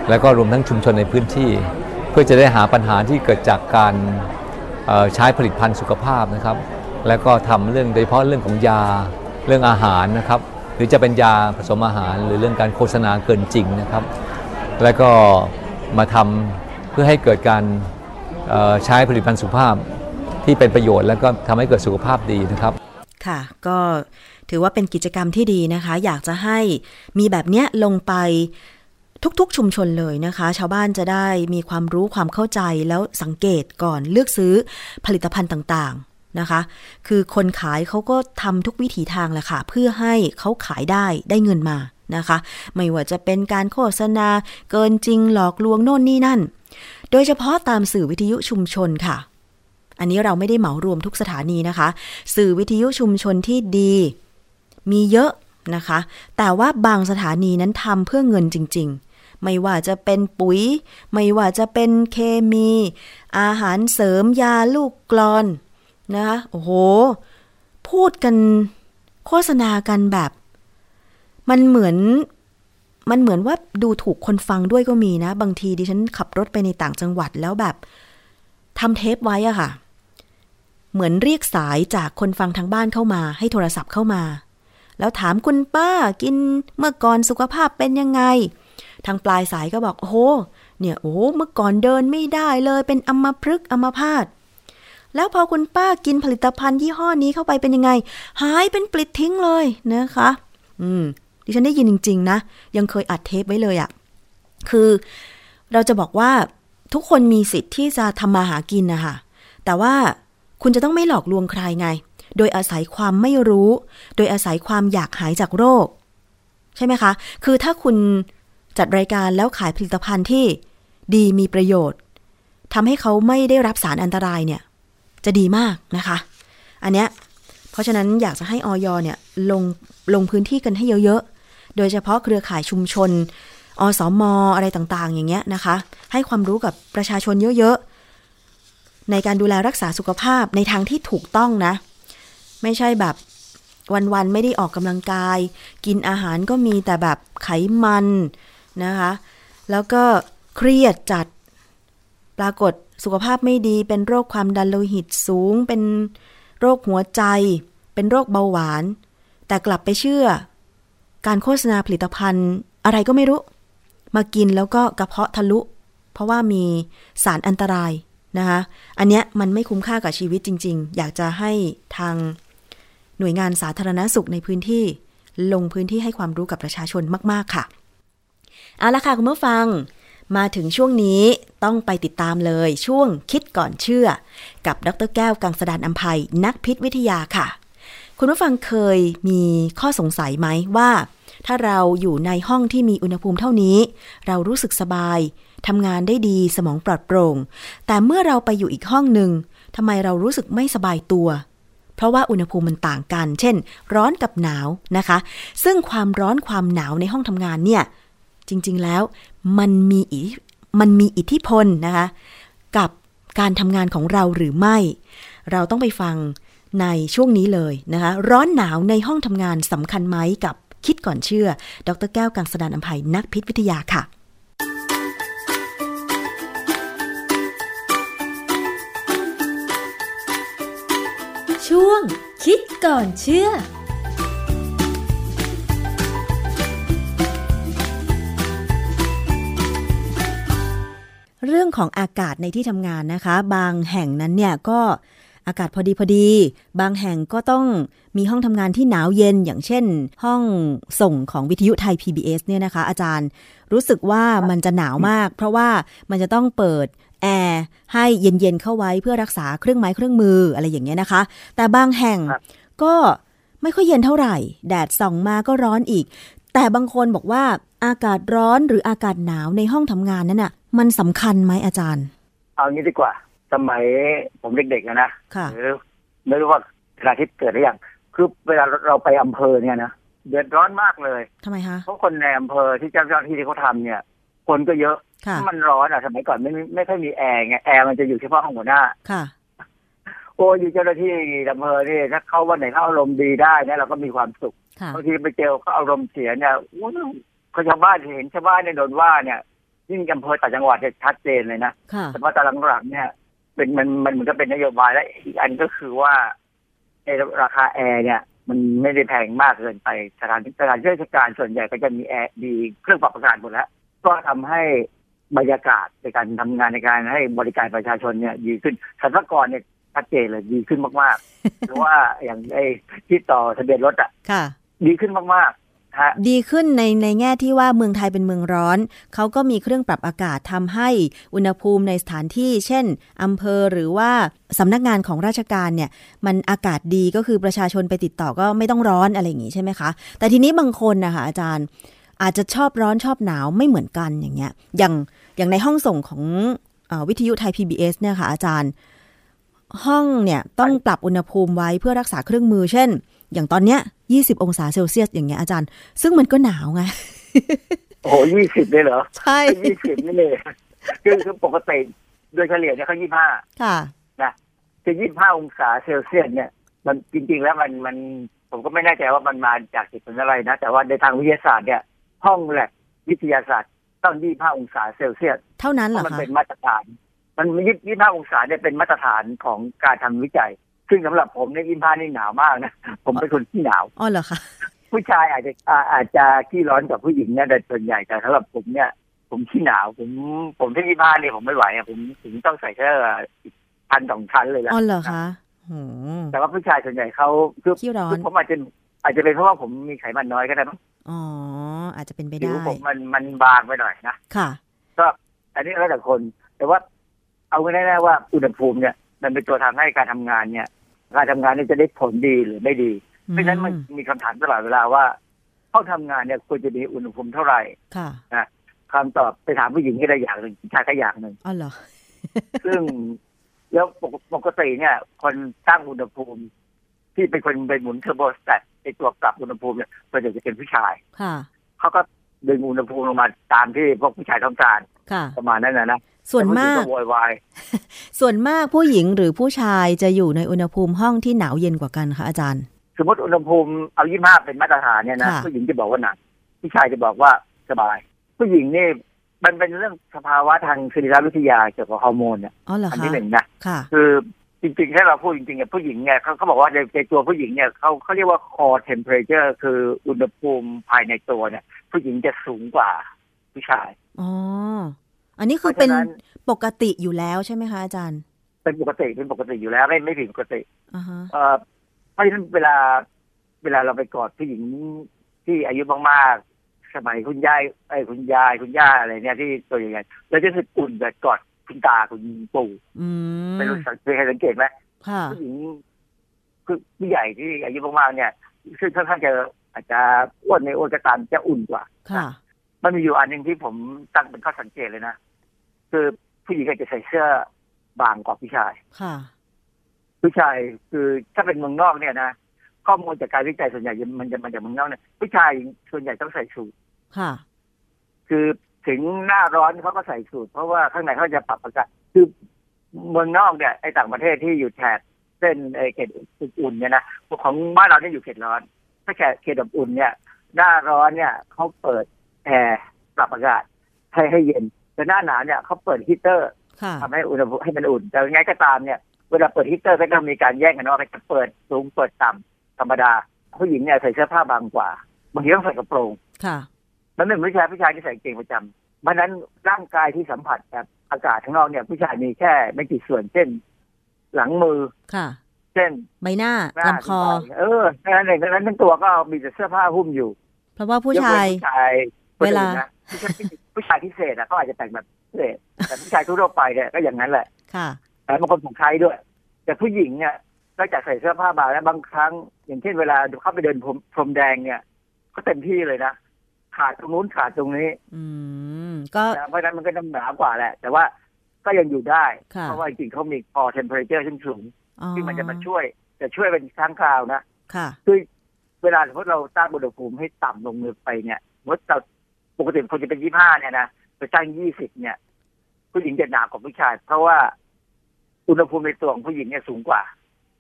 แล้วก็รวมทั้งชุมชนในพื้นที่ เพื่อจะได้หาปัญหาที่เกิดจากการใช้ผลิตภัณฑ์สุขภาพนะครับ แล้วก็ทำเรื่องโดยเฉพาะเรื่องของยาเรื่องอาหารนะครับ รือจะเป็นยาผสมอาหารหรือเรื่องการโฆษณาเกินจริงนะครับ แล้วก็มาทำเพื่อให้เกิดการใช้ผลิตภัณฑ์สุขภาพที่เป็นประโยชน์ แล้วก็ทำให้เกิดสุขภาพดีนะครับ ค่ะก็ถือว่าเป็นกิจกรรมที่ดีนะคะ อยากจะให้มีแบบเนี้ยลงไปทุกๆ ชุมชนเลยนะคะ ชาวบ้านจะได้มีความรู้ความเข้าใจแล้วสังเกตก่อนเลือกซื้อผลิตภัณฑ์ต่างๆ นะคะ คือคนขายเขาก็ทำทุกวิถีทางแหละค่ะ เพื่อให้เขาขายได้ได้เงินมานะคะ ไม่ว่าจะเป็นการโฆษณาเกินจริงหลอกลวงโน่นนี่นั่น โดยเฉพาะตามสื่อวิทยุชุมชนค่ะ อันนี้เราไม่ได้เหมารวมทุกสถานีนะคะ สื่อวิทยุชุมชนที่ดี มีเยอะนะคะ แต่ว่าบางสถานีนั้นทำเพื่อเงินจริง ๆไม่ว่าจะเป็นปุ๋ย ไม่ว่าจะเป็นเคมี อาหารเสริมยาลูกกลอน นะคะโอ้โห พูดกันโฆษณากันแบบ มันเหมือนมันเหมือนว่าดูถูกคนฟังด้วยก็มีนะ บางทีดิฉันขับรถไปในต่างจังหวัดแล้วแบบทำเทปไว้อะค่ะ เหมือนเรียกสายจากคนฟังทางบ้านเข้ามา ให้โทรศัพท์เข้ามา แล้วถามคุณป้ากินเมื่อก่อนสุขภาพเป็นยังไง ทางปลายสายก็บอกโอ้โหเนี่ยโอ้โหเมื่อก่อนเดินไม่ได้เลยเป็นอัมพฤกษ์อัมพาต แล้วพอคุณป้ากินผลิตภัณฑ์ยี่ห้อนี้เข้าไปเป็นยังไง หายเป็นปลิดทิ้งเลยนะคะ อืม ดิฉันได้ยินจริง ๆ นะ ยังเคยอัดเทปไว้เลยอะคือเราจะบอกว่าทุกคนมีสิทธิ์ที่จะทำมาหากินนะคะ แต่ว่าคุณจะต้องไม่หลอกลวงใครไง โดยอาศัยความไม่รู้ โดยอาศัยความอยากหายจากโรค ใช่ไหมคะ คือถ้าคุณจัดรายการแล้วขายผลิตภัณฑ์ที่ดีมีประโยชน์ทำให้เขาไม่ได้รับสารอันตรายเนี่ย จะดีมากนะคะ อันเนี้ยเพราะฉะนั้นอยากจะให้ออยเนี่ยลงลงพื้นที่กันให้เยอะๆ โดยเฉพาะเครือข่ายชุมชน อสมออะไรต่างๆ อย่างเงี้ยนะคะ ให้ความรู้กับประชาชนเยอะๆ ในการดูแลรักษาสุขภาพในทางที่ถูกต้องนะ ไม่ใช่แบบวันๆ ไม่ได้ออกกำลังกาย กินอาหารก็มีแต่แบบไขมันนะคะ แล้วก็เครียดจัดปรากฏ สุขภาพไม่ดี เป็นโรคความดันโลหิตสูง เป็นโรคหัวใจ เป็นโรคเบาหวาน แต่กลับไปเชื่อ การโฆษณาผลิตภัณฑ์ อะไรก็ไม่รู้ มากินแล้วก็กระเพาะทะลุ เพราะว่ามีสารอันตรายนะคะอันเนี้ยมันไม่คุ้มค่ากับชีวิตจริง ๆ อยากจะให้ทางหน่วยงานสาธารณสุขในพื้นที่ ลงพื้นที่ให้ความรู้กับประชาชนมาก ๆ ค่ะ เอาละค่ะ คุณผู้ฟัง มาถึงช่วงนี้ต้องไปติดตามเลยช่วงคิดก่อนเชื่อ กับดรแก้วกังสดานอัมภัยนักพิษวิทยาค่ะ คุณผู้ฟังเคยมีข้อสงสัยไหมว่า ถ้าเราอยู่ในห้องที่มีอุณหภูมิเท่านี้ เรารู้สึกสบายทำงานได้ดีสมองปลอดโปร่ง แต่เมื่อเราไปอยู่อีกห้องหนึ่งทำไมเรารู้สึกไม่สบายตัว เพราะว่าอุณหภูมิมันต่างกัน เช่น ร้อนกับหนาวนะคะ ซึ่งความร้อนความหนาวในห้องทำงานเนี่ย จริงๆแล้วมันมีอิมันมีอิทธิพลนะคะกับการทำงานของเราหรือไม่ เราต้องไปฟังในช่วงนี้เลยนะคะร้อนหนาวในห้องทำงานสำคัญไหมกับคิดก่อนเชื่อ ดรแก้วกังสดานอภัยนักพิษวิทยาค่ะ ช่วงคิดก่อนเชื่อ เรื่องของอากาศในที่ทำงานนะคะ บางแห่งนั้นเนี่ยก็อากาศพอดีพอดี บางแห่งก็ต้องมีห้องทำงานที่หนาวเย็นอย่างเช่น ห้องส่งของวิทยุไทย PBS เนี่ยนะคะ อาจารย์รู้สึกว่ามันจะหนาวมาก เพราะว่ามันจะต้องเปิดแอร์ให้เย็นๆเข้าไว้เพื่อรักษาเครื่องไม้เครื่องมืออะไรอย่างเงี้ยนะคะ แต่บางแห่งก็ไม่ค่อยเย็นเท่าไหร่ แดดส่องมาก็ร้อนอีก แต่บางคนบอกว่าอากาศร้อนหรืออากาศหนาวในห้องทำงานนั้นน่ะ มันสำคัญไหมอาจารย์ เอางี้ดีกว่า สมัยผมเด็กๆอะนะค่ะหรือไม่รู้ว่าขณะที่เกิดหรือยังคือเวลาเราไปอำเภอเนี่ยนะเดือดร้อนมากเลยทำไมคะเพราะคนในอำเภอที่เจ้าหน้าที่ที่เขาทำเนี่ย คนก็เยอะค่ะมันร้อนอะสมัยก่อนไม่ไม่ไม่ค่อยมีแอร์ไงแอร์มันจะอยู่เฉพาะห้องหัวหน้าค่ะ โอ้ยเจ้าหน้าที่อำเภอนี่ถ้าเขาวันไหนเขาอารมณ์ดีได้เนี่ยเราก็มีความสุขค่ะบางทีไปเจอเขาอารมณ์เสียเนี่ยอู้หูเขาชาวบ้านเห็นชาวบ้านเนี่ยโดนว่าเนี่ย ยิ่งอำเภอต่างจังหวัดเนี่ยชัดเจนเลยนะค่ะแต่ว่าตารางหลังเนี่ย เป็นมันมันเหมือนกับเป็นนโยบายและอีกอันก็คือว่าไอ้ราคาแอร์เนี่ย มันไม่ได้แพงมากเกินไปสถานสถานราชการส่วนใหญ่ก็จะมีแอร์ดีเครื่องปรับอากาศหมดแล้ว ก็ทำให้บรรยากาศในการทำงานในการให้บริการประชาชนเนี่ยดีขึ้นสรรพากรเนี่ยชัดเจนเลยดีขึ้นมากๆหรือว่าอย่างไอ้ที่ต่อทะเบียนรถอะค่ะดีขึ้นมากๆฮะ ดีขึ้นในในแง่ที่ว่าเมืองไทยเป็นเมืองร้อน เขาก็มีเครื่องปรับอากาศทำให้อุณหภูมิในสถานที่ เช่นอำเภอหรือว่าสำนักงานของราชการเนี่ย มันอากาศดีก็คือประชาชนไปติดต่อก็ไม่ต้องร้อนอะไรอย่างงี้ใช่ไหมคะ แต่ทีนี้บางคนนะคะอาจารย์อาจจะชอบร้อนชอบหนาวไม่เหมือนกันอย่างเงี้ย อย่างอย่างในห้องส่งของอวิทยุไทย PBS เนี่ยค่ะอาจารย์ ห้องเนี่ยต้องปรับอุณหภูมิไว้เพื่อรักษาเครื่องมือ เช่น อย่างตอนเนี้ย20องศาเซลเซียสอย่างเงี้ยอาจารย์ ซึ่งมันก็หนาวไงโอ้โหยี่สิบเลยเหรอ ใช่ยี่สิบนี่เลยคือคือปกติโดยเฉลี่ยเนี่ยเขายี่ห้าค่ะนะคือยี่ห้าองศาเซลเซียสเนี่ย มันจริง ๆ แล้วมันมัน ผมก็ไม่แน่ใจว่ามันมาจากเหตุผลอะไรนะ แต่ว่าในทางวิทยาศาสตร์เนี่ย ห้องแลบวิทยาศาสตร์ต้องยี่ห้าองศาเซลเซียสเท่านั้นเพเหรอราะมันคะเป็นมาตรฐาน มันยี่ห้าองศาเนี่ยเป็นมาตรฐานของการทำวิจัย ซึ่งสำหรับผมเนี่ยยี่ห้านี่หนาวมากนะ ผมเป็นคนที่หนาวอ๋อเหรอคะผู้ชายอาจจะอ่าอาจจะขี้ร้อนกว่าผู้หญิงเนี่ยแต่ส่วนใหญ่แต่สำหรับผมเนี่ย ผมขี้หนาว ผมผมที่ยี่ห้าเนี่ยผมไม่ไหวอะผมผมต้องใส่เสื้ออีกพันสองชั้นเลยละอ๋อเหรอคะโหแต่ว่าผู้ชายส่วนใหญ่เขาคือขี้ร้อนคือผมอาจจะอาจจะเป็นเพราะว่าผมมีไขมันน้อยก็ได้มั้งอ๋ออาจจะเป็นไปผิวได้ผมมันมันบางไปหน่อยนะค่ะ ก็ อันนี้แล้วแต่คน แต่ว่าเอาไว้แน่ๆว่าอุณหภูมิเนี่ย มันเป็นตัวทำให้การทำงานเนี่ย การทำงานเนี่ยจะได้ผลดีหรือไม่ดีเพราะฉะนั้นมันมีคำถามตลอดเวลาว่าห้องทำงานเนี่ยควรจะมีอุณหภูมิเท่าไหร่ค่ะนะคำตอบไปถามผู้หญิงก็ได้อย่างหนึ่งผู้ชายก็อย่างหนึ่งอ๋อเหรอซึ่งแล้วปกปกติเนี่ย คนตั้งอุณหภูมิ ที่เป็นคนไปหมุนเทอร์โบสแตทไอตัวปรับอุณหภูมิเนี่ยส่วนใหญ่จะเป็นผู้ชายค่ะเขาก็ดึงอุณหภูมิลงมาตามที่พวกผู้ชายต้องการค่ะประมาณนั้นนะนะ ส่วนมากแต่ผู้หญิงโวยวายส่วนมากผู้หญิงหรือผู้ชายจะอยู่ในอุณหภูมิห้องที่หนาวเย็นกว่ากันคะอาจารย์ สมมติอุณหภูมิเอายี่ห้าเป็นมาตรฐานเนี่ยนะค่ะผู้หญิงจะบอกว่าหนักผู้ชายจะบอกว่าสบาย ผู้หญิงนี่มันเป็นเรื่องสภาวะทางสรีรวิทยาเกี่ยวกับฮอร์โมนเนี่ยอ๋อเหรออันคะที่หนึ่งนะค่ะคือจริงๆ ถ้าเราพูดจริงๆเนี่ยผู้หญิงเนี่ยเขาเขาบอกว่าในในตัวผู้หญิงเนี่ยเขาเขาเรียกว่า core temperature คืออุณหภูมิภายในตัวเนี่ย ผู้หญิงจะสูงกว่าผู้ชายอ๋อ อันนี้คือเป็นเพราะฉะนั้นปกติอยู่แล้วใช่ไหมคะอาจารย์ เป็นปกติเป็นปกติอยู่แล้ว ไม่ไม่ผิดปกติอ่าฮะเอ่อเพราะฉะนั้นเวลา เวลาเราไปกอดผู้หญิงที่อายุมากๆสมัยคุณยายไอ้ยคุณยายคุณย่าอะไรเนี่ยที่ตัวใหญ่ๆแล้วจะรู้สึกอุ่นแบบกอดคุณตาคุณปู่อืมไม่รู้สังเคยสังเกตไหมค่ะผู้หญิงคือผู้ใหญ่ที่อายุมากๆเนี่ยซึ่งค่อนข้างจะอาจจะอ้วนในอ้วนก็ตามจะอุ่นกว่าค่ะมันมีอยู่อันหนึ่งที่ผมตั้งเป็นข้อสังเกตเลยนะ คือผู้หญิงอาจจะใส่เสื้อบางกว่าผู้ชาย ค่ะ ผู้ชายคือถ้าเป็นเมืองนอกเนี่ยนะข้อมูลจากการวิจัยส่วนใหญ่มันจะมาจากเมืองนอกเนี่ยผู้ชายส่วนใหญ่ต้องใส่สูทค่ะ คือถึงหน้าร้อนเขาก็ใส่สูทเพราะว่าข้างในเขาจะปรับอากาศคือเมืองนอกเนี่ยไอ้ต่างประเทศที่อยู่แถบเส้นไอ้เขตอุ่นๆเนี่ยนะของบ้านเราเนี่ยอยู่เขตร้อน ถ้าแขตเขตแบบอุ่นเนี่ย หน้าร้อนเนี่ยเขาเปิดแอร์ปรับอากาศให้ให้เย็น แต่หน้าหนาวเนี่ยเขาเปิดฮีตเตอร์ค่ะทำให้อุณหภูมิให้มันอุ่น แต่ยังไงก็ตามเนี่ยเวลาเปิดฮีตเตอร์ก็ต้องมีการแย่งกันว่าจะเปิดสูงเปิดต่ำธรรมดา ผู้หญิงเนี่ยใส่เสื้อผ้าบางกว่าบางทีต้องใส่กระโปรงค่ะมันไม่เหมือนผู้ชายผู้ชายที่ใส่กางเกงประจำเพราะฉะนั้นร่างกายที่สัมผัสกับอากาศข้างนอกเนี่ย ผู้ชายมีแค่ไม่กี่ส่วนเช่น หลังมือค่ะเช่นใบหน้าหน้าลำคอ เออแค่นั้นเองดังนั้นทั้งตัวก็มีแต่เสื้อผ้าหุ้มอยู่ เพราะว่าผู้ชายก เว้นผู้ชายคนเวลาอื่นนะผู้ชายผู้ชายพิเศษอะเขาอาจจะแต่งแบบพิเศษแต่ผู้ชายทั่วๆไปเนี่ยก็อย่างนั้นแหละ ค่ะแต่บางคนผมใช้ด้วย แต่ผู้หญิงเนี่ยก็จะใส่เสื้อผ้าบางและบางครั้ง อย่างเช่นเวลาเข้าไปเดินพรมพรมแดงเนี่ยก็เต็มที่เลยนะขาดตรงนู้นขาดตรงนี้ อืม ก็นะเพราะฉะนั้นมันก็ต้องหนากว่าแหละ แต่ว่าก็ยังอยู่ได้ค่ะเพราะว่าจริงๆเขามี core temperature ที่สูงอ๋อที่มันจะมาช่วย จะช่วยเป็นครั้งคราวนะ ค่ะ คือเวลาสมมติเราตั้งอุณหภูมิให้ต่ำลงไปเนี่ยสมมติเรา ปกติคนจะเป็นยี่ห้าเนี่ยนะไปตั้งยี่สิบเนี่ย ผู้หญิงจะหนาวกว่าผู้ชาย เพราะว่าอุณหภูมิในตัวของผู้หญิงเนี่ยสูงกว่า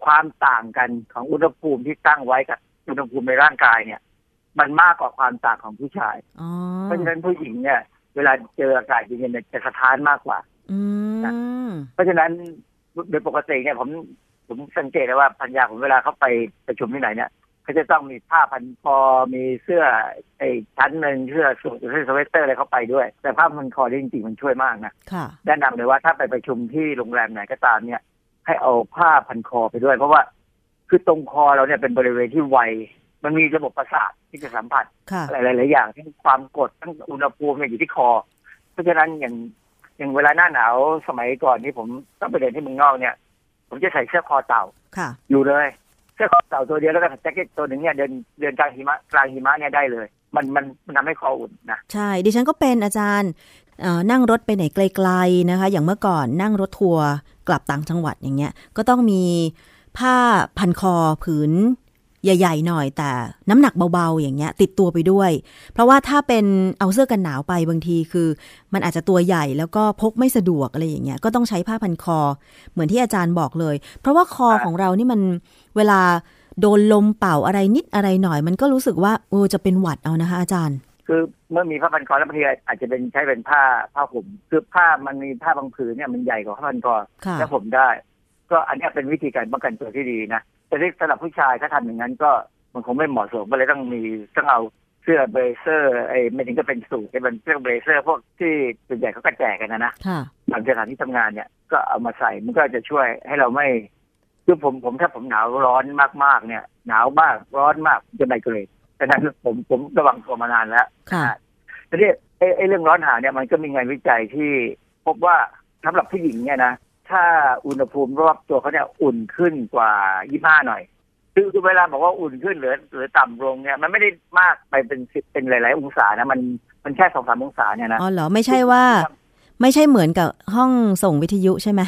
ความต่างกันของอุณหภูมิที่ตั้งไว้กับอุณหภูมิในร่างกายเนี่ย มันมากกว่าความต่างของผู้ชายอ๋อเพราะฉะนั้นผู้หญิงเนี่ย เวลาเจออากาศเย็นๆเนี่ยจะสะท้านมากกว่าอืมเพราะฉะนั้นโดยปกติเนี่ยผมผมสังเกตเลยว่าพันยาผมเวลาเขาไปประชุมที่ไหนเนี่ย เขาจะต้องมีผ้าพันคอมีเสื้อไอ้ชั้นหนึ่งเสื้อสูทหรือเสื้อสเวตเตอร์อะไรเข้าไปด้วย แต่ผ้าพันคอนี่จริงๆมันช่วยมากนะค่ะแนะนำเลยว่าถ้าไปประชุมที่โรงแรมไหนก็ตามเนี่ย ให้เอาผ้าพันคอไปด้วย เพราะว่าคือตรงคอเราเนี่ยเป็นบริเวณที่ไวมันมีระบบประสาทที่จะสัมผัสค่ะหลายๆอย่างทั้งความกดทั้งอุณหภูมิเนี่ยอยู่ที่คอ เพราะฉะนั้นอย่างอย่างเวลาหน้าหนาวสมัยก่อนที่ผมต้องไปเดินที่เมืองนอกเนี่ย ผมจะใส่เสื้อคอเต่าค่ะอยู่เลยเสื้อคอเต่าตัวเดียวแล้วก็แจ็คเก็ตตัวหนึ่งเนี่ยเดินเดินกลางหิมะกลางหิมะเนี่ยได้เลย มันมันมันทำให้คออุ่นนะใช่ดิฉันก็เป็นอาจารย์นั่งรถไปไหนไกลๆนะคะ อย่างเมื่อก่อนนั่งรถทัวร์กลับต่างจังหวัดอย่างเงี้ย ก็ต้องมีผ้าพันคอผืน ใหญ่ๆหน่อยแต่น้ำหนักเบาๆอย่างเงี้ยติดตัวไปด้วย เพราะว่าถ้าเป็นเอาเสื้อกันหนาวไปบางทีคือ มันอาจจะตัวใหญ่แล้วก็พกไม่สะดวกอะไรอย่างเงี้ยก็ต้องใช้ผ้าพันคอ เหมือนที่อาจารย์บอกเลย เพราะว่าคอของเรานี่มันเวลาโดนลมเป่าอะไรนิดอะไรหน่อย มันก็รู้สึกว่าเออจะเป็นหวัดเอานะคะ อาจารย์ คือเมื่อมีผ้าพันคอแล้วบางทีอาจจะเป็นใช้เป็นผ้าผ้าห่มคือผ้ามันมีผ้าบางผืนเนี่ยมันใหญ่กว่าผ้าพันคอค่ะแล้วผมได้ ก็อันเนี้ยเป็นวิธีการป้องกันตัวที่ดีนะ แต่ที่สำหรับผู้ชายถ้าทำอย่างนั้นก็มันคงไม่เหมาะสมก็เลยต้องมีต้องเอาเสื้อ blazer ไอ้ไม่ถึงก็เป็นสูทไอ้เป็นเสื้อ blazer พวกที่ส่วนใหญ่เขาก็แจกกันนะนะค่ะหลายสถานที่ทำงานเนี่ยก็เอามาใส่มันก็จะช่วยให้เราไม่คือผมผมถ้าผมหนาวร้อนมากๆเนี่ย หนาวมากร้อนมากจะไมเกรนแต่นั้นผมผมระวังตัวมานานแล้วค่ะทีนี้ไอ้ไอ้เรื่องร้อนหนาวเนี่ยมันก็มีงานวิจัยที่พบว่าสำหรับผู้หญิงเนี่ยนะ ถ้าอุณหภูมิรอบตัวเขาเนี่ยอุ่นขึ้นกว่า25หน่อย คือคือเวลาบอกว่าอุ่นขึ้นหรือหรือต่ำลงเนี่ย มันไม่ได้มากไปเป็นสิบเป็นหลาย ๆ องศานะมันมันแค่สองสามองศาเนี่ยนะอ๋อเหรอไม่ใช่ว่า ไม่ใช่เหมือนกับห้องส่งวิทยุใช่ไหม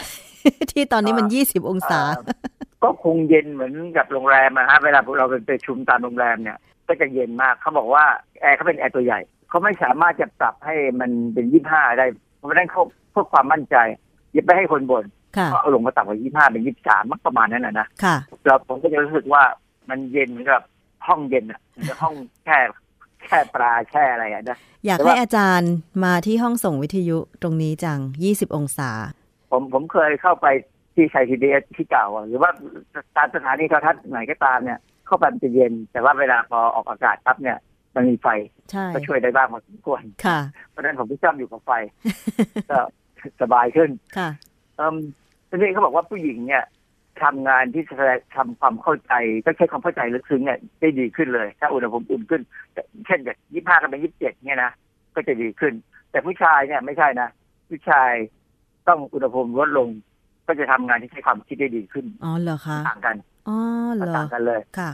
ที่ตอนนี้มันยี่สิบองศาเอ่อก็คงเย็นเหมือนกับโรงแรมนะฮะเวลาพวกเราไปประชุมตามโรงแรมเนี่ย ก็จะเย็นมากเขาบอกว่าแอร์เขาเป็นแอร์ตัวใหญ่เขาไม่สามารถจะปรับให้มันเป็นยี่ห้าได้เพราะฉะนั้นเขาเพื่อความมั่นใจอ ย่าไปให้คนบ่นค่ะก็เอาลงมาต่ำกว่ายี่ห้าเป็นยี่สามมักประมาณนั้นนะนะค่ะเราผมก็จะรู้สึกว่ามันเย็นเหมือนกับห้องเย็นอะเหมือนกับห้องแช่แช่ปลาแช่อะไรอะนะอยากแต่ให้ว่าอาจารย์มาที่ห้องส่งวิทยุตรงนี้จังยี่สิบองศา ผมผมเคยเข้าไปที่ชัยทีเดียที่เก่าอะหรือว่าตามสถานีโทรทัศน์ไหนก็ตามเนี่ย เข้าไปมันจะเย็น แต่ว่าเวลาพอออกอากาศปั๊บเนี่ยมันมีไฟใช่ก็ช่วยได้บ้างพอสมควรค่ะเพราะฉะนั้นผมไม่ชอบอยู่กับไฟก็ สบายขึ้นค่ะเอืมทีนี้เขาบอกว่าผู้หญิงเนี่ยทำงานที่จะทำความเข้าใจก็ใช้ความเข้าใจลึกซึ้งเนี่ยได้ดีขึ้นเลย ถ้าอุณหภูมิอุ่นขึ้น เช่นจากยี่ห้าเป็นยี่สิบเจ็ดเนี่ยนะก็จะดีขึ้น แต่ผู้ชายเนี่ยไม่ใช่นะผู้ชายต้องอุณหภูมิลดลง ก็จะทำงานที่ใช้ความคิดได้ดีขึ้นอ๋อเหรอคะต่างกันอ๋อเหรอต่างกันเลยค่ะ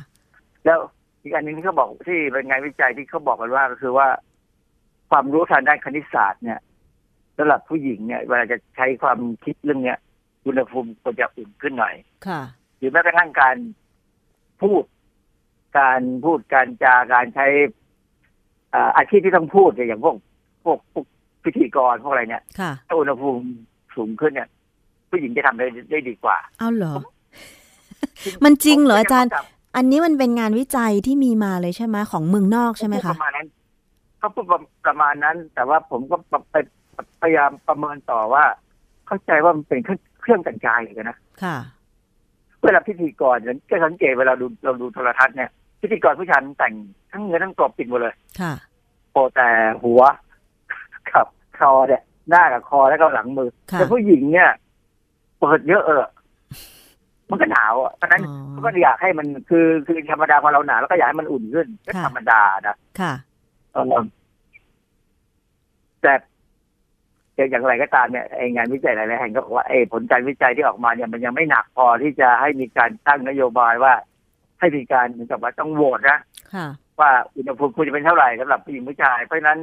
แล้วอีกอันหนึงที่เขาบอกที่เป็นงานวิจัยที่เขาบอกกันว่าก็คือว่า ความรู้ทางด้านคณิตศาสตร์เนี่ย สำหรับผู้หญิงเนี่ยเวลาจะใช้ความคิดเรื่องเนี้ยอุณหภูมิควรจะอุ่นขึ้นหน่อย ค่ะ หรือแม้กระทั่งการพูด การพูดการจาการใช้อ่าอาชีพที่ต้องพูดเนี่ยอย่างพวกพวกพวกพิธีกรพวกอะไรเนี่ยค่ะถ้าอุณหภูมิสูงขึ้นเนี่ย ผู้หญิงจะทำได้ได้ดีกว่า เอาเหรอ มันจริงเหรออาจารย์ อันนี้มันเป็นงานวิจัยที่มีมาเลยใช่ไหมของเมืองนอกใช่ไหมปคะระมาณนั้นเขาพูดประมาณนั้น แต่ว่าผมก็ไป พยายามประเมินต่อว่า เข้าใจว่ามันเป็นเครื่องเครื่องแต่งกายเลยนะค่ะ เวลาพิธีกรเนี่ยก็สังเกตเวลาดูเราดูโทรทัศน์เนี่ยพิธีกรผู้ชายมันแต่งทั้งเงินทั้งกรอบปิดหมดเลย ค่ะโปแต่หัวกับคอเนี่ยหน้ากับคอแล้วก็หลังมือค่ะแต่ผู้หญิงเนี่ยเปิดเยอะเออมันก็หนาวอะเพราะฉะนั้นอ๋อเขาก็อยากให้มันคือคือธรรมดาพอเราหนาวแล้วก็อยากให้มันอุ่นขึ้นก็ค่ะธรรมดานะค่ะเออแต่แต่ อย่างไรก็ตามเนี่ยไองานวิจัยหลายๆแห่งก็บอกว่าไอ้ผลการวิจัยที่ออกมาเนี่ยมันยังไม่หนักพอที่จะให้มีการตั้งนโยบายว่า ให้มีการเหมือนกับว่าต้องโหวตนะค่ะว่าอุณหภูมิควรจะเป็นเท่าไหร่สำหรับผู้หญิงผู้ชาย เพราะฉะนั้น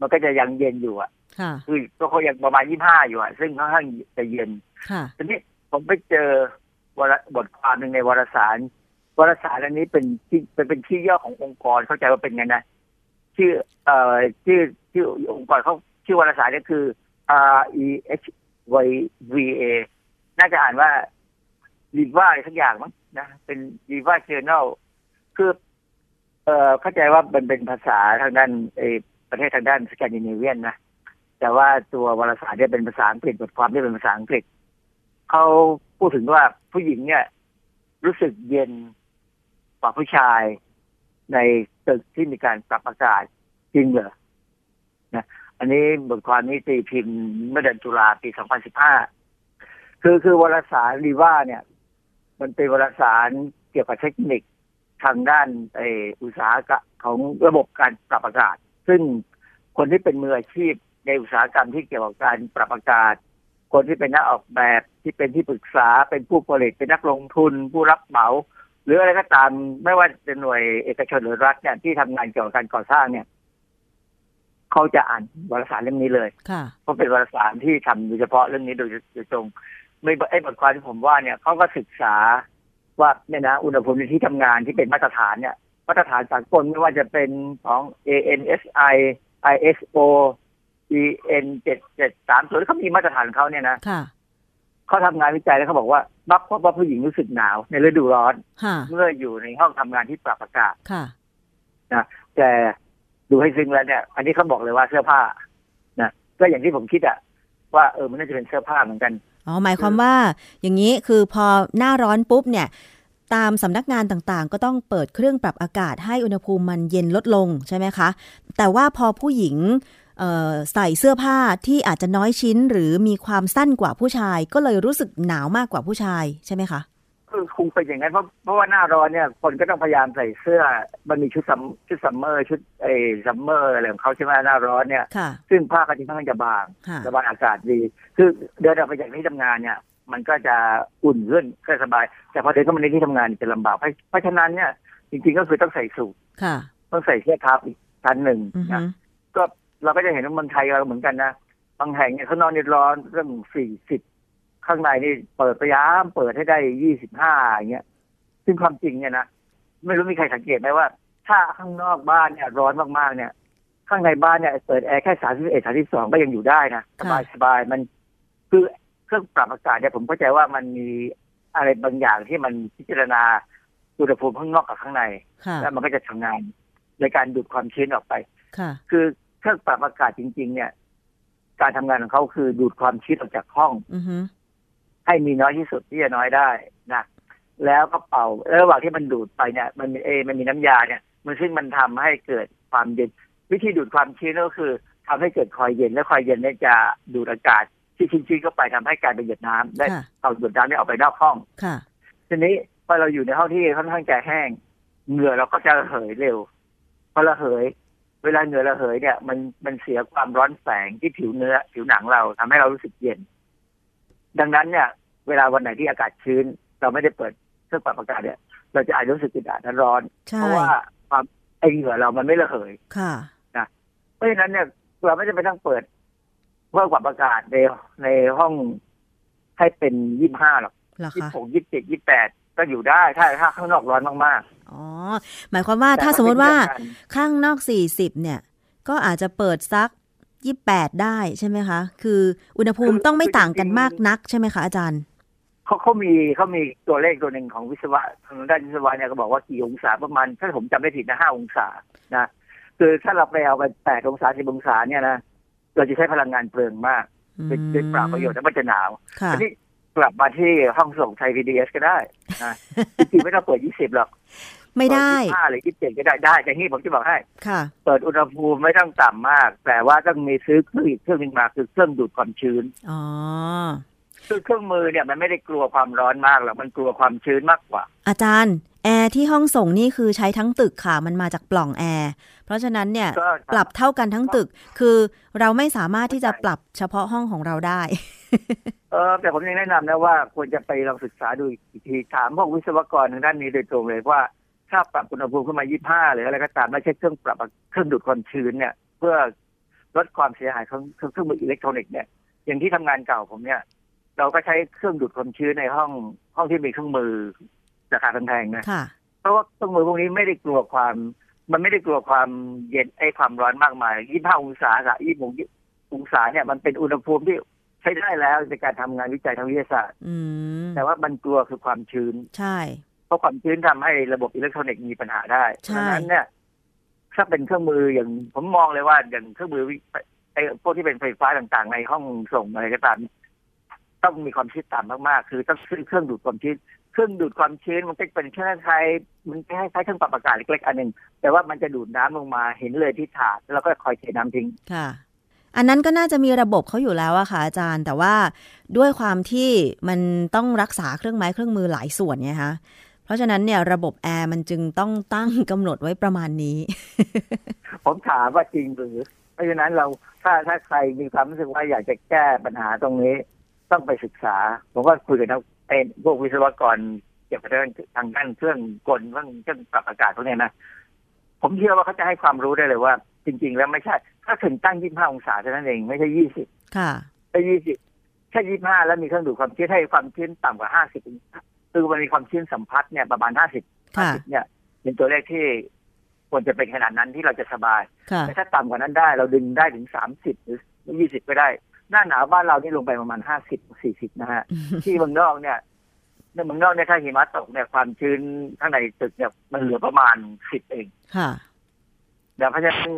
มันก็จะยังเย็นอยู่อะค่ะคือก็เขายังประมาณยี่ห้าอยู่อะซึ่งค่อนข้างจะเย็นค่ะทีนี้ผมไปเจอวารบทความหนึ่งในวารสาร วารสารอันนี้เป็นที่เป็นเป็นที่ย่อขององค์กรเข้าใจว่าเป็นไงนะชื่อเอ่อชื่อชื่อองค์กรเขาชื่อวารสารเนี่ยคือ R E H Y V A น่าจะอ่านว่า r ีว่าอะไรสักอย่างมั้งนะเป็น r ีว่า Journal คือเอ่อเข้าใจว่ามันเป็นภาษาทางด้านเอประเทศทางด้านสแกนดิเนเวียนนะแต่ว่าตัววารสารเนี่ยเป็นภาษาอังกฤษบทความที่ยเป็นภาษาอังกฤษเขาพูดถึงว่าผู้หญิงเนี่ย รู้สึกเย็นกว่าผู้ชายในตึกที่มีการปรับอากาศจริงเหรอนะ อันนี้บทความนี้ตีพิมพ์เมื่อเดือนตุลาปี 2015 คือคือวารสารรีว่าเนี่ย มันเป็นวารสารเกี่ยวกับเทคนิคทางด้านไออุตสาหกรรมของระบบการปรับอากาศ ซึ่งคนที่เป็นมืออาชีพในอุตสาหกรรมที่เกี่ยวกับการปรับอากาศ คนที่เป็นนักออกแบบที่เป็นที่ปรึกษาเป็นผู้ผลิตเป็นนักลงทุน ผู้รับเหมา หรืออะไรก็ตามไม่ว่าจะหน่วยเอกชนหรือรัฐเนี่ยที่ทำงานเกี่ยวกับการก่อสร้างเนี่ย เขาจะอ่านวารสารเรื่องนี้เลยค่ะเพราะเป็นวารสารที่ทำโดยเฉพาะเรื่องนี้โดยโดยตรง ไม่ไอ้บทความที่ผมว่าเนี่ยเขาก็ศึกษาว่าเนี่ยนะอุณหภูมิในที่ทำงานที่เป็นมาตรฐานเนี่ยมาตรฐานสากลไม่ว่าจะเป็นของ ANSI ISO EN เจ็ดเจ็ดสามส่วนเขามีมาตรฐานเขาเนี่ยนะค่ะเขาทำงานวิจัยแล้วเขาบอกว่ามักพบว่าผู้หญิงรู้สึกหนาว ในฤดูร้อนค่ะเมื่ออยู่ในห้องทำงานที่ปรับอากาศค่ะนะแต่ ดูให้ซึ้งแล้วเนี่ย อันนี้เขาบอกเลยว่าเสื้อผ้านะก็อย่างที่ผมคิดอะว่าเออมันน่าจะเป็นเสื้อผ้าเหมือนกันอ๋อหมายความว่าอย่างนี้คือพอหน้าร้อนปุ๊บเนี่ยตามสำนักงานต่างๆ ก็ต้องเปิดเครื่องปรับอากาศให้อุณหภูมิมันเย็นลดลงใช่ไหมคะ แต่ว่าพอผู้หญิงใส่เสื้อผ้าที่อาจจะน้อยชิ้นหรือมีความสั้นกว่าผู้ชาย ก็เลยรู้สึกหนาวมากกว่าผู้ชายใช่ไหมคะ คือคงเป็นอย่างนั้นเพราะเพราะว่าหน้าร้อนเนี่ยคนก็ต้องพยายามใส่เสื้อ มันมีชุด sum ชุด summer ชุดไอ้ summer อะไรของเขาใช่ไหมหน้าร้อนเนี่ยค่ะซึ่งผ้าก็จะค่อนข้างจะบางค่ะระบายอากาศดี คือเดินออกไปจากที่ทำงานเนี่ย มันก็จะอุ่นขึ้นก็สบาย แต่พอเดินเข้ามาในที่ทำงานจะลำบากเพราะเพราะฉะนั้นเนี่ย จริงๆก็คือต้องใส่สูทค่ะต้องใส่เสื้อทับอีกชั้นหนึ่งอือฮึนะก็เราก็จะเห็นว่าเมืองไทยเราเหมือนกันนะบางแห่งเนี่ยเขานอนในร้อนเรื่องสี่สิบ ข้างในนี่เปิดพยายามเปิดให้ได้ยี่สิบห้าอย่างเงี้ย ซึ่งความจริงเนี่ยนะไม่รู้มีใครสังเกตไหมว่า ถ้าข้างนอกบ้านเนี่ยร้อนมากๆเนี่ย ข้างในบ้านเนี่ยเปิดแอร์แค่สามสิบเอ็ดสามสิบสองก็ยังอยู่ได้นะสบายสบายมันคือเครื่องปรับอากาศเนี่ยผมเข้าใจว่ามันมีอะไรบางอย่างที่มันพิจารณาอุณหภูมิข้างนอกกับข้างในค่ะแล้วมันก็จะทำงานในการดูดความชื้นออกไปค่ะคือเครื่องปรับอากาศจริง ๆ เนี่ย การทำงานของเขาคือดูดความชื้นออกจากห้องอือฮึ ให้มีน้อยที่สุดที่จะน้อยได้นะแล้วก็เป่าแล้วระหว่างที่มันดูดไปเนี่ย มันมีเอมันมีน้ำยาเนี่ย มันซึ่งมันทำให้เกิดความเย็น วิธีดูดความชื้นก็คือทำให้เกิดคอยเย็นและคอยเย็นเนี่ยจะดูดอากาศที่ชื้นๆเข้าไปทำให้กลายเป็นหยดน้ำและค่ะเอาหยดน้ำเนี่ยออกไปนอกห้องค่ะ ทีนี้พอเราอยู่ในห้องที่ค่อนข้างจะแห้ง เหงื่อเราก็จะระเหยเร็วพอระเหย เวลาเหงื่อระเหยเนี่ย มันมันเสียความร้อนแสงที่ผิวเนื้อ ผิวหนังเราทำให้เรารู้สึกเย็น ดังนั้นเนี่ยเวลาวันไหนที่อากาศชื้น เราไม่ได้เปิดเครื่องปรับอากาศเนี่ย เราจะอาจจะรู้สึกอึดอัดและร้อนใช่เพราะว่าความไอเหงื่อเรามันไม่ระเหยค่ะเพราะฉะนั้นเนี่ยเราไม่จำเป็นต้องเปิดเครื่องปรับอากาศในในห้องให้เป็นยี่ห้าหรอกเหรอยี่คะหกยี่เจ็ดยี่แปดก็อยู่ได้ถ้าถ้าข้างนอกร้อนมากอ๋อหมายความว่าแต่ถ้าถ้าสมมติว่าเป็นเรื่องการข้างนอก40เนี่ย ก็อาจจะเปิดสัก 28ได้ใช่ไหมคะ คืออุณหภูมิต้องไม่ต่างกันมากนักใช่ไหมคะอาจารย์ๆเขาเขามีเขามีตัวเลขตัวหนึ่งของวิศวะทางด้านวิศวะเนี่ยก็บอกว่ากี่องศาประมาณ ถ้าผมจำไม่ผิดนะห้าองศานะคือถ้าเราไปเอาไปแปดองศาสิบองศาเนี่ยนะเราจะใช้พลังงานเปลืองมากเป็นเป็นเปล่าประโยชน์และมันจะหนาวค่ะทีนี้กลับมาที่ห้องส่งไทยพีบีเอสก็ได้นะจริงๆไม่ต้องเปิดยี่สิบหรอก ไม่ได้ยี่ห้าหรือยี่สิบก็ได้ได้แต่นี่ผมจะบอกให้ค่ะ เปิดอุณหภูมิไม่ต้องต่ำมาก แต่ว่าต้องมีซื้อเครื่องอีกเครื่องหนึ่งมาคือเครื่องดูดความชื้นอ๋อคือเครื่องมือเนี่ยมันไม่ได้กลัวความร้อนมากหรอกมันกลัวความชื้นมากกว่า อาจารย์ แอร์ที่ห้องส่งนี่คือใช้ทั้งตึกค่ะ มันมาจากปล่องแอร์ เพราะฉะนั้นเนี่ยก็ปรับเท่ากันทั้งตึก คือเราไม่สามารถที่จะปรับเฉพาะห้องของเราได้ เออแต่ผมยังแนะนำนะว่าควรจะไปลองศึกษาดูอีกทีถามพวกวิศวกรทางด้านนี้โดยตรงเลยว่า ถ้าปรับอุณหภูมิขึ้นมา 25 หรืออะไรก็ตามไม่ใช่เครื่องปรับเครื่องดูดความชื้นเนี่ย เพื่อลดความเสียหายของเครื่องเครื่องมืออิเล็กทรอนิกส์เนี่ยอย่างที่ทำงานเก่าผมเนี่ย เราก็ใช้เครื่องดูดความชื้นในห้องห้องที่มีเครื่องมือราคาแพงๆนะค่ะเพราะว่าเครื่องมือพวกนี้ไม่ได้กลัวความ มันไม่ได้กลัวความเย็นไอ้ความร้อนมากมาย 25 องศากับ26องศาเนี่ยมันเป็นอุณหภูมิที่ใช้ได้แล้วในการทำงานวิจัยทางวิทยาศาสตร์อืมแต่ว่ามันกลัวคือความชื้นใช่ เพราะความชื้นทำให้ระบบอิเล็กทรอนิกส์มีปัญหาได้ใช่ดังนั้นเนี่ยถ้าเป็นเครื่องมืออย่างผมมองเลยว่าอย่างเครื่องมือวิไอ้พวกที่เป็นไฟฟ้าต่างๆ ในห้องส่งอะไรก็ตามต้องมีความชื้นต่ำมากๆ คือต้องซื้อเครื่องดูดความชื้นเครื่องดูดความชื้นมันก็เป็นแค่คล้ายๆมันคล้ายๆเครื่องปรับอากาศเล็กๆอันหนึ่งแต่ว่ามันจะดูดน้ำลงมาเห็นเลยที่ถาดแล้วเราก็คอยเทน้ำทิ้งค่ะอันนั้นก็น่าจะมีระบบเขาอยู่แล้วอะค่ะอาจารย์ แต่ว่าด้วยความที่มันต้องรักษาเครื่องไม้เครื่องมือหลายส่วนไงคะ เพราะฉะนั้นเนี่ยระบบแอร์มันจึงต้องตั้งกำหนดไว้ประมาณนี้ ผมถามว่าจริงหรือ เพราะฉะนั้นเราถ้าถ้าใครมีความรู้สึกว่าอยากจะแก้ปัญหาตรงนี้ ต้องไปศึกษา ผมก็คุยกับนักเอ็นพวกวิศวกรเกี่ยวกับเรื่องทางด้านเครื่องกลเรื่องเครื่องปรับอากาศพวกเนี้ยนะผมเชื่อว่าเขาจะให้ความรู้ได้เลยว่า จริง ๆ แล้วไม่ใช่ ถ้าถึงตั้ง 25 องศาเท่านั้นเองไม่ใช่ 20 ค่ะถ้า20แค่25 แล้วมีเครื่องดูดความชื้นให้ความชื้นต่ำกว่า 50องศา คือมันมีความชื้นสัมผัสเนี่ยประมาณ50ค่ะ50เนี่ย เป็นตัวเลขที่ควรจะเป็นขนาดนั้นที่เราจะสบายค่ะแต่ถ้าต่ำกว่านั้นได้ เราดึงได้ถึงสามสิบหรือยี่สิบก็ได้ หน้าหนาวบ้านเรานี่ลงไปประมาณห้าสิบสี่สิบนะฮะ ที่เมืองนอกเนี่ยในเมืองนอกเนี่ยถ้าหิมะตกเนี่ยความชื้นข้างในตึกเนี่ยมันเหลือประมาณสิบเองค่ะดังเพราะฉะนั้น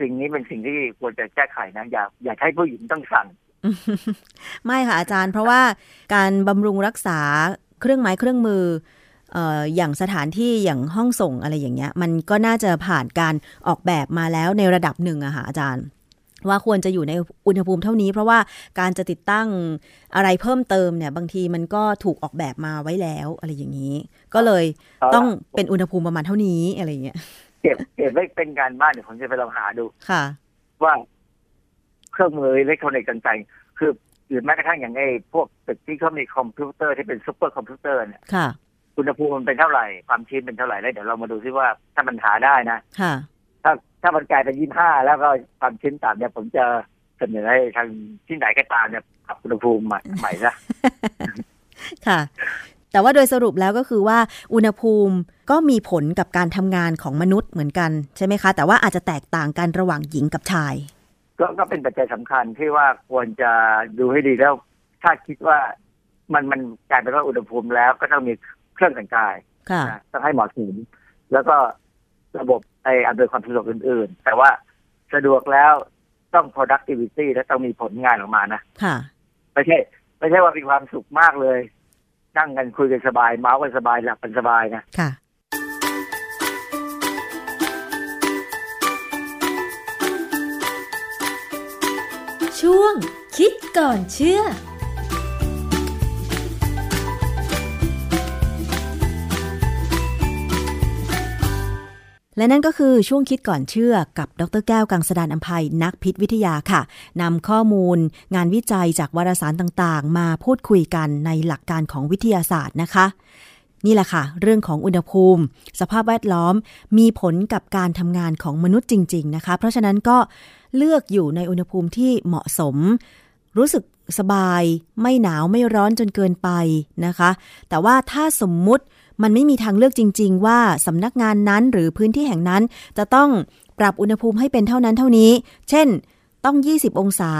สิ่งนี้เป็นสิ่งที่ควรจะแก้ไขนะ อย่าอย่าให้ผู้หญิงต้องสั่นไม่ค่ะอาจารย์ เพราะว่าการบำรุงรักษา เครื่องไม้เครื่องมือเอ่ออย่างสถานที่อย่างห้องส่งอะไรอย่างเงี้ย มันก็น่าจะผ่านการออกแบบมาแล้วในระดับหนึ่งอะค่ะอาจารย์ ว่าควรจะอยู่ในอุณหภูมิเท่านี้ เพราะว่าการจะติดตั้งอะไรเพิ่มเติมเนี่ย บางทีมันก็ถูกออกแบบมาไว้แล้วอะไรอย่างนี้ ก็เลยเอาล่ะต้องเป็นอุณหภูมิประมาณเท่านี้อะไรอย่างเงี้ยเก็บเก็บไว้เป็นการบ้านเดี๋ยวผมจะไปลองหาดูค่ะ ว่าเครื่องมืออิเล็กทรอนิกส์ต่างๆคือ หรือแม้กระทั่งอย่างไอ้พวกตึกที่เขามีคอมพิวเตอร์ที่เป็นซุปเปอร์คอมพิวเตอร์เนี่ยค่ะอุณหภูมิมันเป็นเท่าไหร่ ความชื้นเป็นเท่าไหร่แล้วเดี๋ยวเรามาดูซิว่าถ้ามันหาได้นะค่ะถ้าถ้ามันกลายเป็นยี่ห้าแล้วก็ความชื้นต่ำเนี่ยผมจะเสนอให้ทางที่ไหนก็ตามเนี่ยปรับอุณหภูมิใหม่ใหม่ซะค่ะ แต่ว่าโดยสรุปแล้วก็คือว่าอุณหภูมิก็มีผลกับการทำงานของมนุษย์เหมือนกันใช่ไหมคะ แต่ว่าอาจจะแตกต่างกันระหว่างหญิงกับชาย ก็ก็เป็นปัจจัยสำคัญที่ว่าควรจะดูให้ดีแล้ว ถ้าคิดว่ามันมันกลายเป็นว่าอุณหภูมิแล้วก็ต้องมีเครื่องแต่งกายค่ะนะต้องให้เหมาะสมแล้วก็ระบบไออำนวยความสะดวกอื่น ๆ แต่ว่าสะดวกแล้วต้อง productivity และต้องมีผลงานออกมานะค่ะไม่ใช่ไม่ใช่ว่ามีความสุขมากเลย นั่งกันคุยกันสบาย เมาส์กันสบายหลับกันสบายนะค่ะ ช่วง คิดก่อนเชื่อและนั่นก็คือช่วงคิดก่อนเชื่อกับดรแก้วกังสดานอภัยนักพิษวิทยาค่ะนำข้อมูล งานวิจัยจากวารสารต่างๆ มาพูดคุยกันในหลักการของวิทยาศาสตร์นะคะ นี่แหละค่ะ เรื่องของอุณหภูมิ สภาพแวดล้อมมีผลกับการทำงานของมนุษย์จริง ๆ นะคะ เพราะฉะนั้นก็ เลือกอยู่ในอุณหภูมิที่เหมาะสม รู้สึกสบาย ไม่หนาวไม่ร้อนจนเกินไปนะคะ แต่ว่าถ้าสมมุติมันไม่มีทางเลือกจริง ๆ ว่าสำนักงานนั้นหรือพื้นที่แห่งนั้น จะต้องปรับอุณหภูมิให้เป็นเท่านั้นเท่านี้ เช่น ต้อง 20 องศา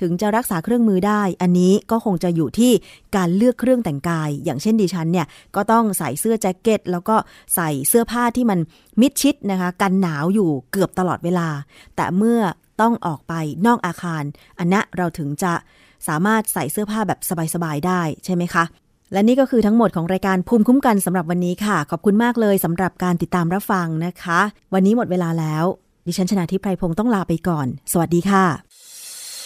ถึงจะรักษาเครื่องมือได้ อันนี้ก็คงจะอยู่ที่การเลือกเครื่องแต่งกาย อย่างเช่นดิฉันเนี่ยก็ต้องใส่เสื้อแจ็คเก็ต แล้วก็ใส่เสื้อผ้าที่มันมิดชิดนะคะ กันหนาวอยู่เกือบตลอดเวลา แต่เมื่อต้องออกไปนอกอาคาร อันนะเราถึงจะสามารถใส่เสื้อผ้าแบบสบายๆได้ใช่ไหมคะและนี่ก็คือทั้งหมดของรายการภูมิคุ้มกันสำหรับวันนี้ค่ะ ขอบคุณมากเลยสำหรับการติดตามรับฟังนะคะ วันนี้หมดเวลาแล้ว ดิฉันชนะทิพไพรพงศ์ต้องลาไปก่อน สวัสดีค่ะ